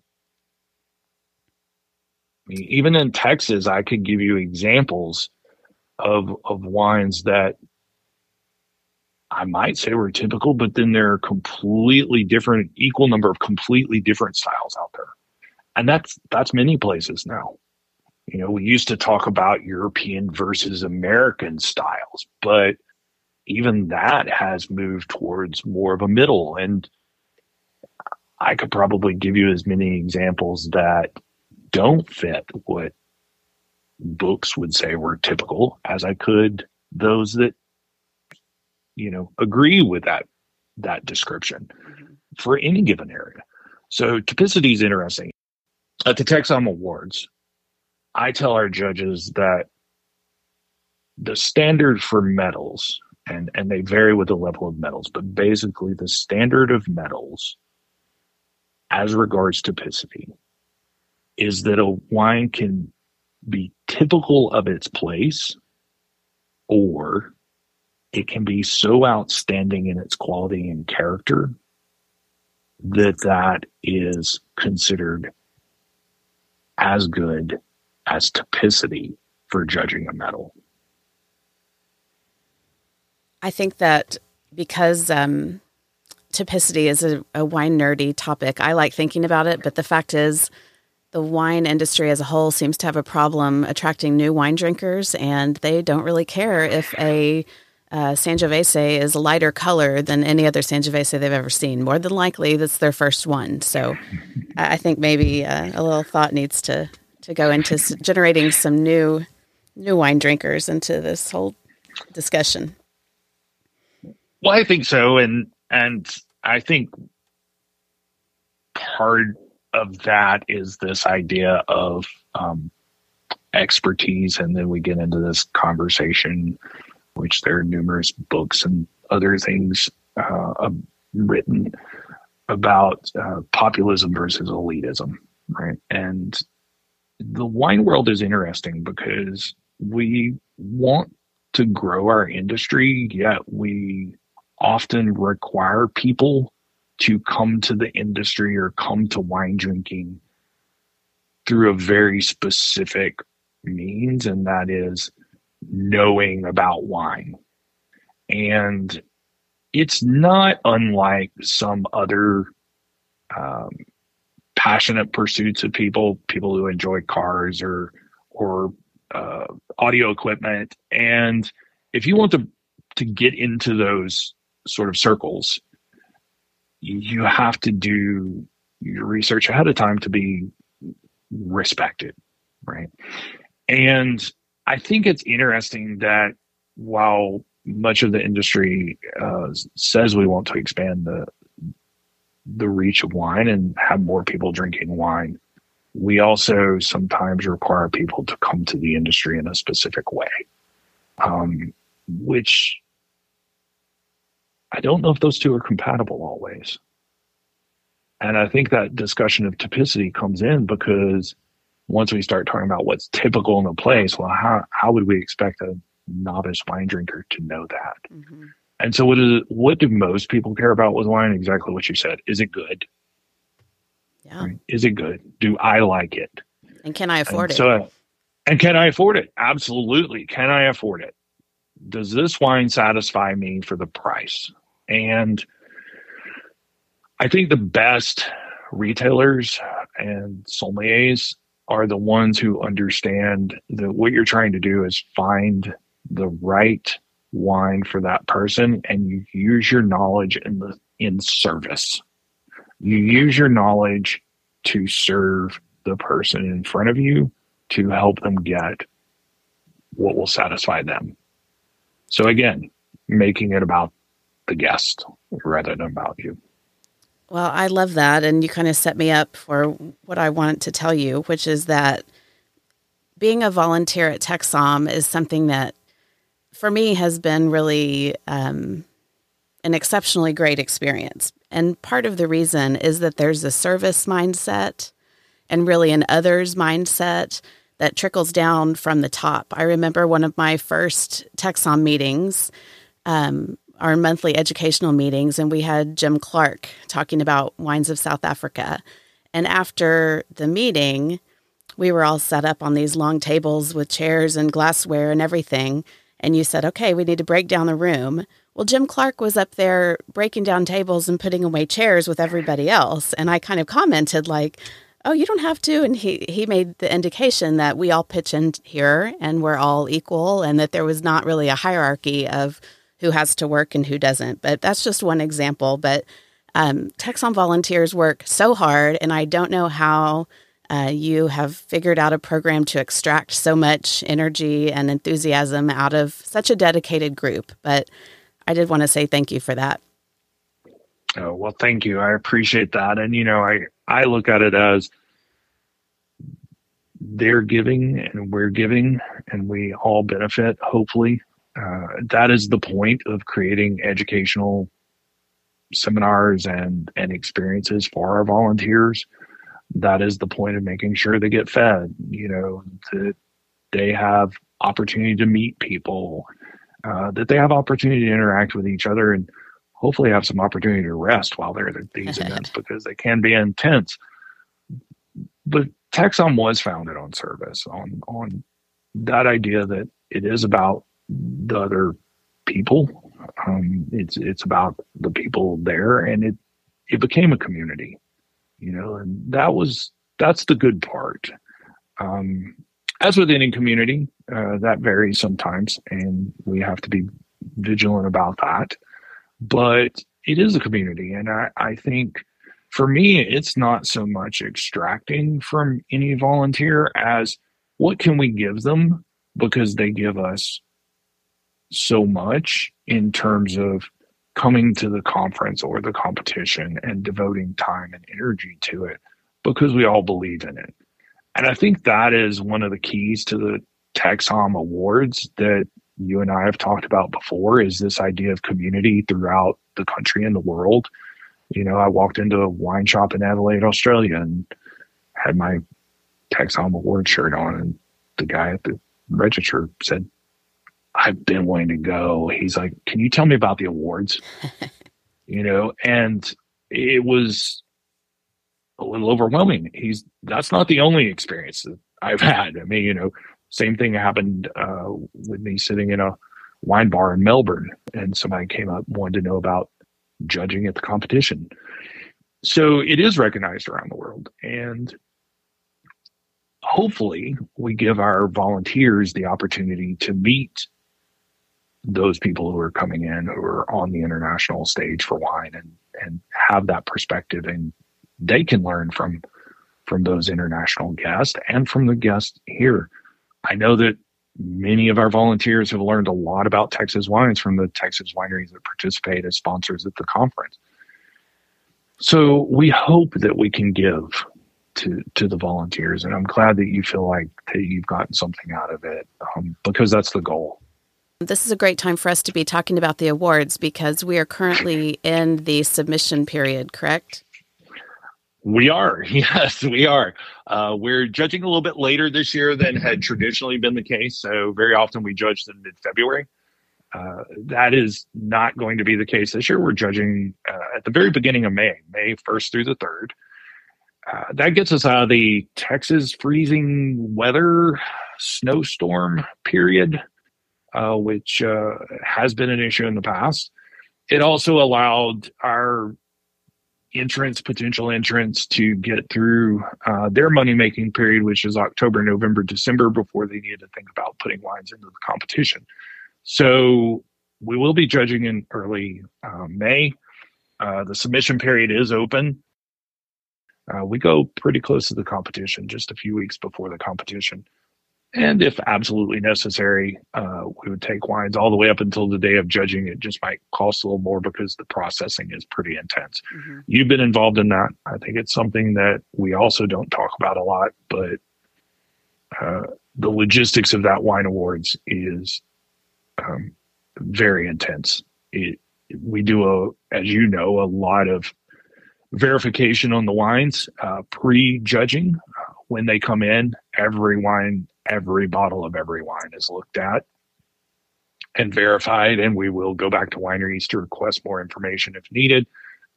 I mean, even in Texas, I could give you examples of of wines that I might say were typical, but then there are completely different, equal number of completely different styles out there, and that's that's many places now. You know, we used to talk about European versus American styles, but even that has moved towards more of a middle. And I could probably give you as many examples that don't fit what books would say were typical as I could those that you know agree with that that description mm-hmm. for any given area. So typicity is interesting. At the TexSom Awards, I tell our judges that the standard for medals, and, and they vary with the level of medals, but basically the standard of medals as regards typicity is that a wine can be typical of its place or it can be so outstanding in its quality and character that that is considered as good as typicity for judging a medal. I think that because um, typicity is a, a wine nerdy topic, I like thinking about it. But the fact is, the wine industry as a whole seems to have a problem attracting new wine drinkers, and they don't really care if a uh, Sangiovese is a lighter color than any other Sangiovese they've ever seen. More than likely, that's their first one. So I think maybe uh, a little thought needs to to go into generating some new new wine drinkers into this whole discussion. Well, I think so, and and I think part of that is this idea of um, expertise, and then we get into this conversation, which there are numerous books and other things uh, written about uh, populism versus elitism, right? And the wine world is interesting because we want to grow our industry, yet we often require people to come to the industry or come to wine drinking through a very specific means, and that is knowing about wine. And it's not unlike some other um, passionate pursuits of people, people who enjoy cars or or uh, audio equipment. And if you want to to get into those sort of circles, you have to do your research ahead of time to be respected, right? And I think it's interesting that while much of the industry uh, says we want to expand the the reach of wine and have more people drinking wine, we also sometimes require people to come to the industry in a specific way, um, which I don't know if those two are compatible always. And I think that discussion of typicity comes in because once we start talking about what's typical in a place, well, how, how would we expect a novice wine drinker to know that? Mm-hmm. And so, what is what do most people care about with wine? Exactly what you said. Is it good? Yeah. Right? Is it good? Do I like it? And can I afford and it? So, and can I afford it? Absolutely. Can I afford it? Does this wine satisfy me for the price? And I think the best retailers and sommeliers are the ones who understand that what you're trying to do is find the right wine for that person and you use your knowledge in the in service you use your knowledge to serve the person in front of you to help them get what will satisfy them so again making it about the guest rather than about you. Well, I love that. And you kind of set me up for what I want to tell you, which is that being a volunteer at TexSom is something that for me has been really um, an exceptionally great experience. And part of the reason is that there's a service mindset and really an others mindset that trickles down from the top. I remember one of my first TexSom meetings, um, our monthly educational meetings, and we had Jim Clark talking about wines of South Africa. And after the meeting, we were all set up on these long tables with chairs and glassware and everything. And you said, okay, we need to break down the room. Well, Jim Clark was up there breaking down tables and putting away chairs with everybody else. And I kind of commented, like, oh, you don't have to. And he, he made the indication that we all pitch in here and we're all equal and that there was not really a hierarchy of who has to work and who doesn't. But that's just one example. But um, TexSom volunteers work so hard, and I don't know how uh, you have figured out a program to extract so much energy and enthusiasm out of such a dedicated group. But I did want to say thank you for that. Oh, well, thank you. I appreciate that. And, you know, I, I look at it as they're giving and we're giving and we all benefit, hopefully. Uh, that is the point of creating educational seminars and, and experiences for our volunteers. That is the point of making sure they get fed, you know, that they have opportunity to meet people, uh, that they have opportunity to interact with each other and hopefully have some opportunity to rest while they're at these <laughs> events because they can be intense. But TexSom was founded on service, on on that idea that it is about the other people. Um, it's it's about the people there, and it it became a community, you know, and that was that's the good part. Um, as with any community, uh, that varies sometimes, and we have to be vigilant about that but it is a community. And I, I think for me, it's not so much extracting from any volunteer as what can we give them because they give us so much in terms of coming to the conference or the competition and devoting time and energy to it because we all believe in it. And I think that is one of the keys to the TexSom Awards that you and I have talked about before is this idea of community throughout the country and the world. You know, I walked into a wine shop in Adelaide, Australia, and had my TexSom Award shirt on, and the guy at the register said, "I've been wanting to go." He's like, "Can you tell me about the awards?" <laughs> you know, and it was a little overwhelming. He's that's not the only experience that I've had. I mean, you know, same thing happened uh, with me sitting in a wine bar in Melbourne, and somebody came up wanted to know about judging at the competition. So it is recognized around the world, and hopefully, we give our volunteers the opportunity to meet those people who are coming in who are on the international stage for wine and and have that perspective and they can learn from from those international guests and from the guests here I know that many of our volunteers have learned a lot about Texas wines from the Texas wineries that participate as sponsors at the conference. So we hope that we can give to to the volunteers, and I'm glad that you feel like that you've gotten something out of it um, because that's the goal. This is a great time for us to be talking about the awards because we are currently in the submission period, correct? We are, <laughs> yes, we are. Uh, we're judging a little bit later this year than had traditionally been the case. So very often we judge in mid February. Uh, that is not going to be the case this year. We're judging uh, at the very beginning of May, May 1st through the 3rd. Uh, that gets us out of the Texas freezing weather snowstorm period, uh, which uh, has been an issue in the past. It also allowed our entrants, potential entrants to get through uh, their money making period, which is October, November, December, before they need to think about putting wines into the competition. So we will be judging in early uh, May. Uh, the submission period is open. Uh, we go pretty close to the competition, just a few weeks before the competition. And if absolutely necessary, uh, we would take wines all the way up until the day of judging. It just might cost a little more because the processing is pretty intense. Mm-hmm. You've been involved in that. I think it's something that we also don't talk about a lot, but uh, the logistics of that wine awards is um, very intense. It, we do a, as you know, a lot of verification on the wines uh, pre-judging. Uh, when they come in, every wine, every bottle of every wine is looked at and verified, and we will go back to wineries to request more information if needed.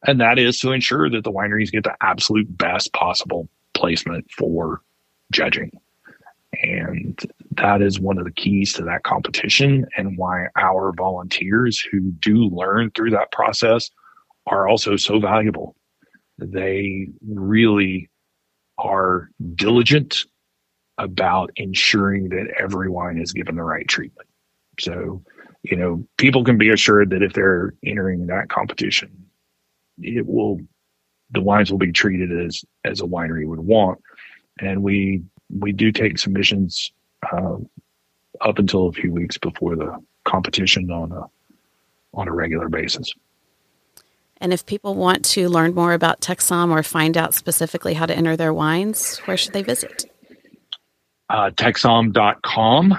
And that is to ensure that the wineries get the absolute best possible placement for judging. And that is one of the keys to that competition and why our volunteers who do learn through that process are also so valuable. They really are diligent about ensuring that every wine is given the right treatment. So, you know, people can be assured that if they're entering that competition, it will the wines will be treated as as a winery would want. And we we do take submissions uh, up until a few weeks before the competition on a on a regular basis. And if people want to learn more about TexSom or find out specifically how to enter their wines, where should they visit? Uh, TexSom.com.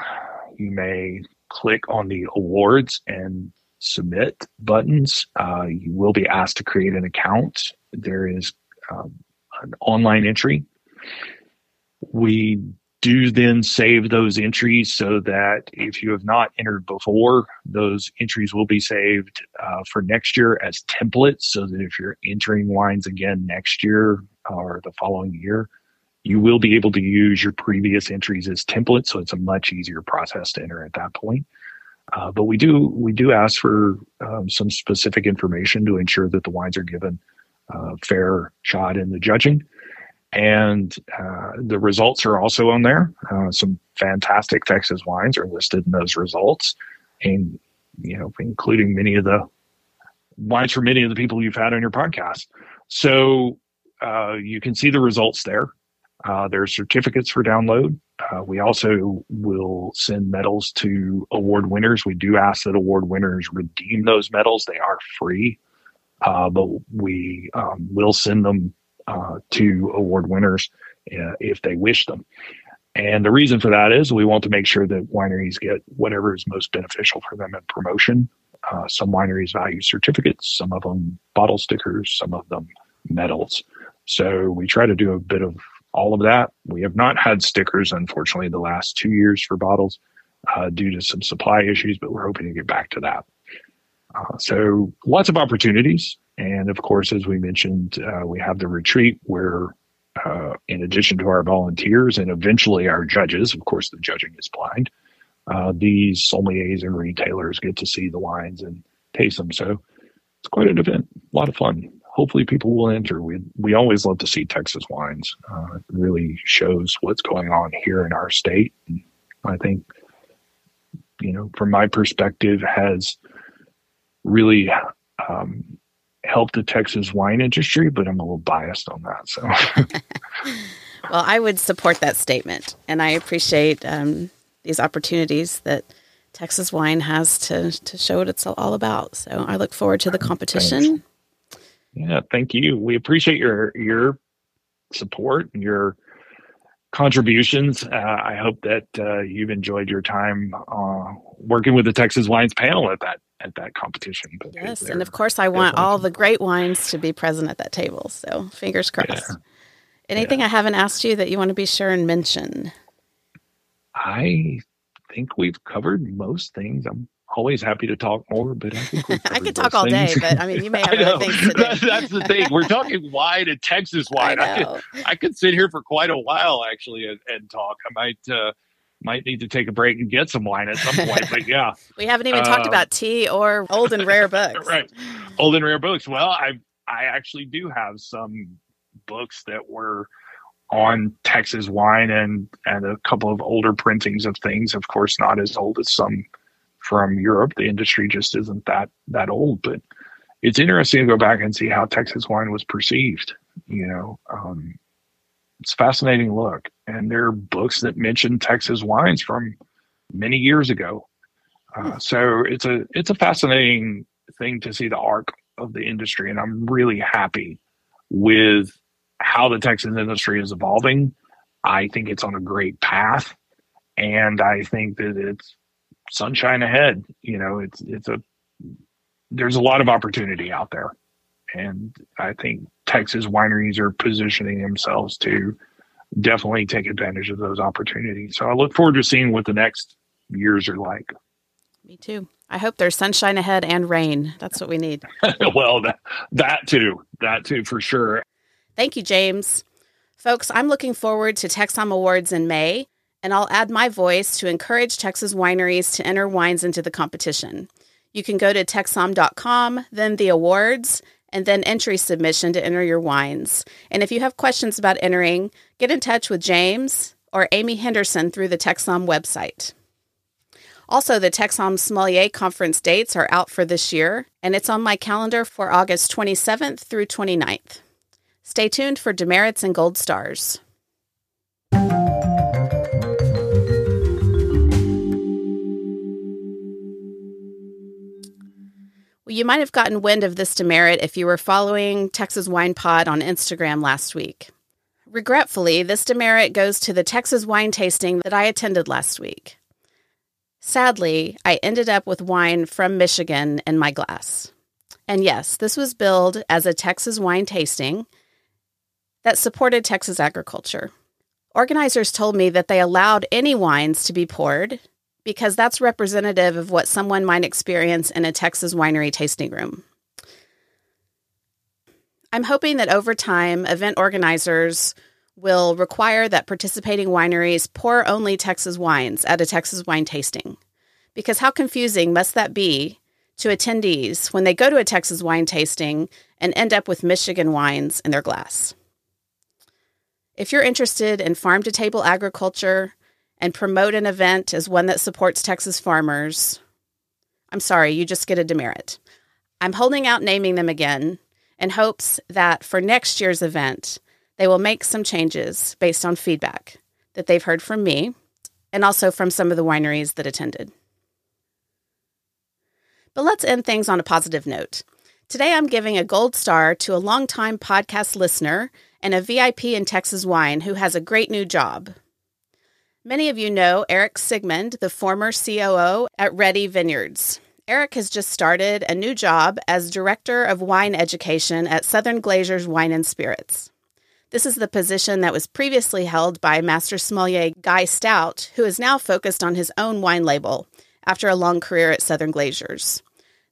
You may click on the awards and submit buttons. Uh, you will be asked to create an account. There is um, an online entry we do then save those entries so that if you have not entered before, those entries will be saved uh, for next year as templates so that if you're entering wines again next year or the following year, you will be able to use your previous entries as templates. So it's a much easier process to enter at that point. Uh, but we do we do ask for um, some specific information to ensure that the wines are given uh, fair shot in the judging and uh, the results are also on there. Uh, some fantastic Texas wines are listed in those results, and you know, including many of the wines from many of the people you've had on your podcast. So uh, you can see the results there. Uh, there's certificates for download. Uh, we also will send medals to award winners. We do ask that award winners redeem those medals. They are free, uh, but we um, will send them uh, to award winners uh, if they wish them. And the reason for that is we want to make sure that wineries get whatever is most beneficial for them in promotion. Uh, some wineries value certificates, some of them bottle stickers, some of them medals. So we try to do a bit of all of that. We have not had stickers, unfortunately, the last two years for bottles uh, due to some supply issues, but we're hoping to get back to that. Uh, so lots of opportunities. And of course, as we mentioned, uh, we have the retreat where, uh, in addition to our volunteers and eventually our judges, of course, the judging is blind, uh, these sommeliers and retailers get to see the wines and taste them. So it's quite an event, a lot of fun. Hopefully, people will enter. We we always love to see Texas wines. Uh, it really shows what's going on here in our state. And I think, you know, from my perspective, has really um, help the Texas wine industry, but I'm a little biased on that. So, <laughs> well, I would support that statement, and I appreciate um, these opportunities that Texas wine has to to show what it's all about. So, I look forward to the competition. Thanks. Yeah, thank you. We appreciate your your support and your contributions. Uh, I hope that uh, you've enjoyed your time uh, working with the Texas Wines panel at that at that competition. Yes, and of course, I want all the great wines to be present at that table. So fingers crossed. Yeah. Anything yeah. I haven't asked you that you want to be sure and mention? I think we've covered most things. I'm always happy to talk more, but I think <laughs> I could talk all things. day. But I mean, you may <laughs> have other things to do. That's the thing. We're talking wine and Texas wine. I, I, could, I could sit here for quite a while actually and, and talk. I might. Uh, might need to take a break and get some wine at some point. But yeah, <laughs> we haven't even uh, talked about tea or old and rare books. right, old and rare books. Well, I I actually do have some books that were on Texas wine and and a couple of older printings of things. Of course, not as old as some from Europe. The industry just isn't that that old, but it's interesting to go back and see how Texas wine was perceived. You know, um, it's a fascinating look. And there are books that mention Texas wines from many years ago. Uh, hmm. so it's a it's a fascinating thing to see the arc of the industry, and I'm really happy with how the Texas industry is evolving. I think it's on a great path, and I think that it's sunshine ahead. You know, it's it's a there's a lot of opportunity out there, and I think Texas wineries are positioning themselves to definitely take advantage of those opportunities. So I look forward to seeing what the next years are like. Me too. I hope there's sunshine ahead and rain. That's what we need. <laughs> well, that, that too. That too, for sure. Thank you, James. Folks, I'm looking forward to TexSom Awards in May, and I'll add my voice to encourage Texas wineries to enter wines into the competition. You can go to texsom.com, then the awards, and then entry submission to enter your wines. And if you have questions about entering, get in touch with James or Amy Henderson through the TexSom website. Also, the TexSom Sommelier Conference dates are out for this year, and it's on my calendar for August 27th through 29th. Stay tuned for demerits and gold stars. Well, you might have gotten wind of this demerit if you were following Texas Wine Pod on Instagram last week. Regretfully, this demerit goes to the Texas wine tasting that I attended last week. Sadly, I ended up with wine from Michigan in my glass. And yes, this was billed as a Texas wine tasting that supported Texas agriculture. Organizers told me that they allowed any wines to be poured because that's representative of what someone might experience in a Texas winery tasting room. I'm hoping that over time, event organizers will require that participating wineries pour only Texas wines at a Texas wine tasting. Because how confusing must that be to attendees when they go to a Texas wine tasting and end up with Michigan wines in their glass? If you're interested in farm to table agriculture, and promote an event as one that supports Texas farmers, I'm sorry, you just get a demerit. I'm holding out naming them again in hopes that for next year's event, they will make some changes based on feedback that they've heard from me and also from some of the wineries that attended. But let's end things on a positive note. Today, I'm giving a gold star to a longtime podcast listener and a VIP in Texas Wine who has a great new job. Many of you know Eric Sigmund, the former COO at Reddy Vineyards. Eric has just started a new job as Director of Wine Education at Southern Glazer's Wine and Spirits. This is the position that was previously held by Master Sommelier Guy Stout, who is now focused on his own wine label after a long career at Southern Glazers.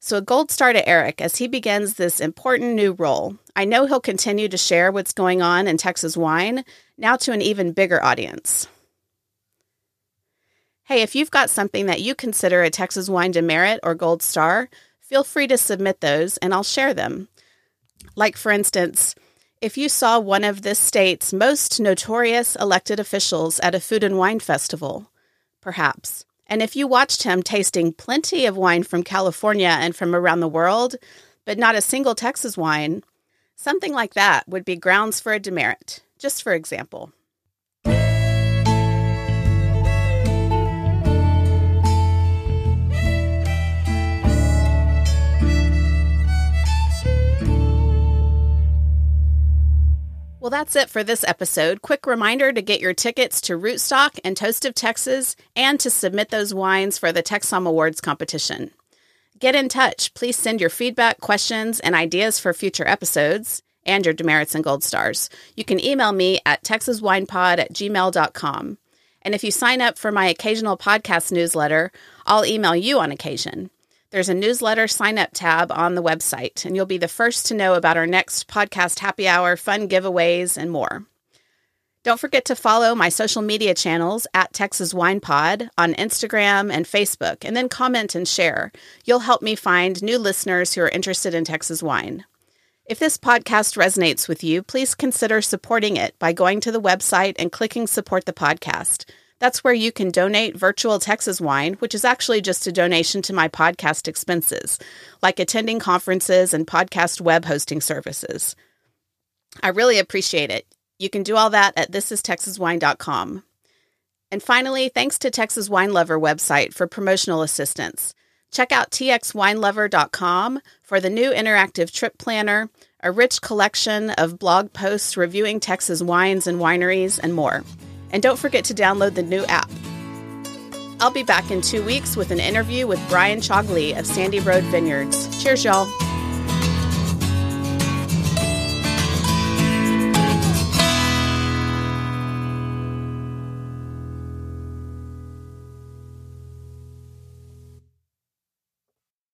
So, a gold star to Eric as he begins this important new role. I know he'll continue to share what's going on in Texas wine, now to an even bigger audience. Hey, if you've got something that you consider a Texas Wine Demerit or Gold Star, feel free to submit those and I'll share them. Like, for instance, if you saw one of this state's most notorious elected officials at a food and wine festival, perhaps. And if you watched him tasting plenty of wine from California and from around the world, but not a single Texas wine, something like that would be grounds for a demerit, just for example. Well, that's it for this episode. Quick reminder to get your tickets to Rootstock and Toast of Texas and to submit those wines for the TexSom Awards competition. Get in touch. Please send your feedback, questions, and ideas for future episodes and your demerits and gold stars. You can email me at texaswinepod at gmail.com. And if you sign up for my occasional podcast newsletter, I'll email you on occasion. There's a newsletter sign up tab on the website, and you'll be the first to know about our next podcast happy hour, fun giveaways, and more. Don't forget to follow my social media channels at Texas Wine Pod on Instagram and Facebook, and then comment and share. You'll help me find new listeners who are interested in Texas wine. If this podcast resonates with you, please consider supporting it by going to the website and clicking support the podcast. That's where you can donate virtual Texas wine, which is actually just a donation to my podcast expenses, like attending conferences and podcast web hosting services. I really appreciate it. You can do all that at thisistexaswine.com. And finally, thanks to Texas Wine Lover website for promotional assistance. Check out txwinelover.com for the new interactive trip planner, a rich collection of blog posts reviewing Texas wines and wineries, and more. And don't forget to download the new app. I'll be back in two weeks with an interview with Brian Chogley of Sandy Road Vineyards. Cheers, y'all.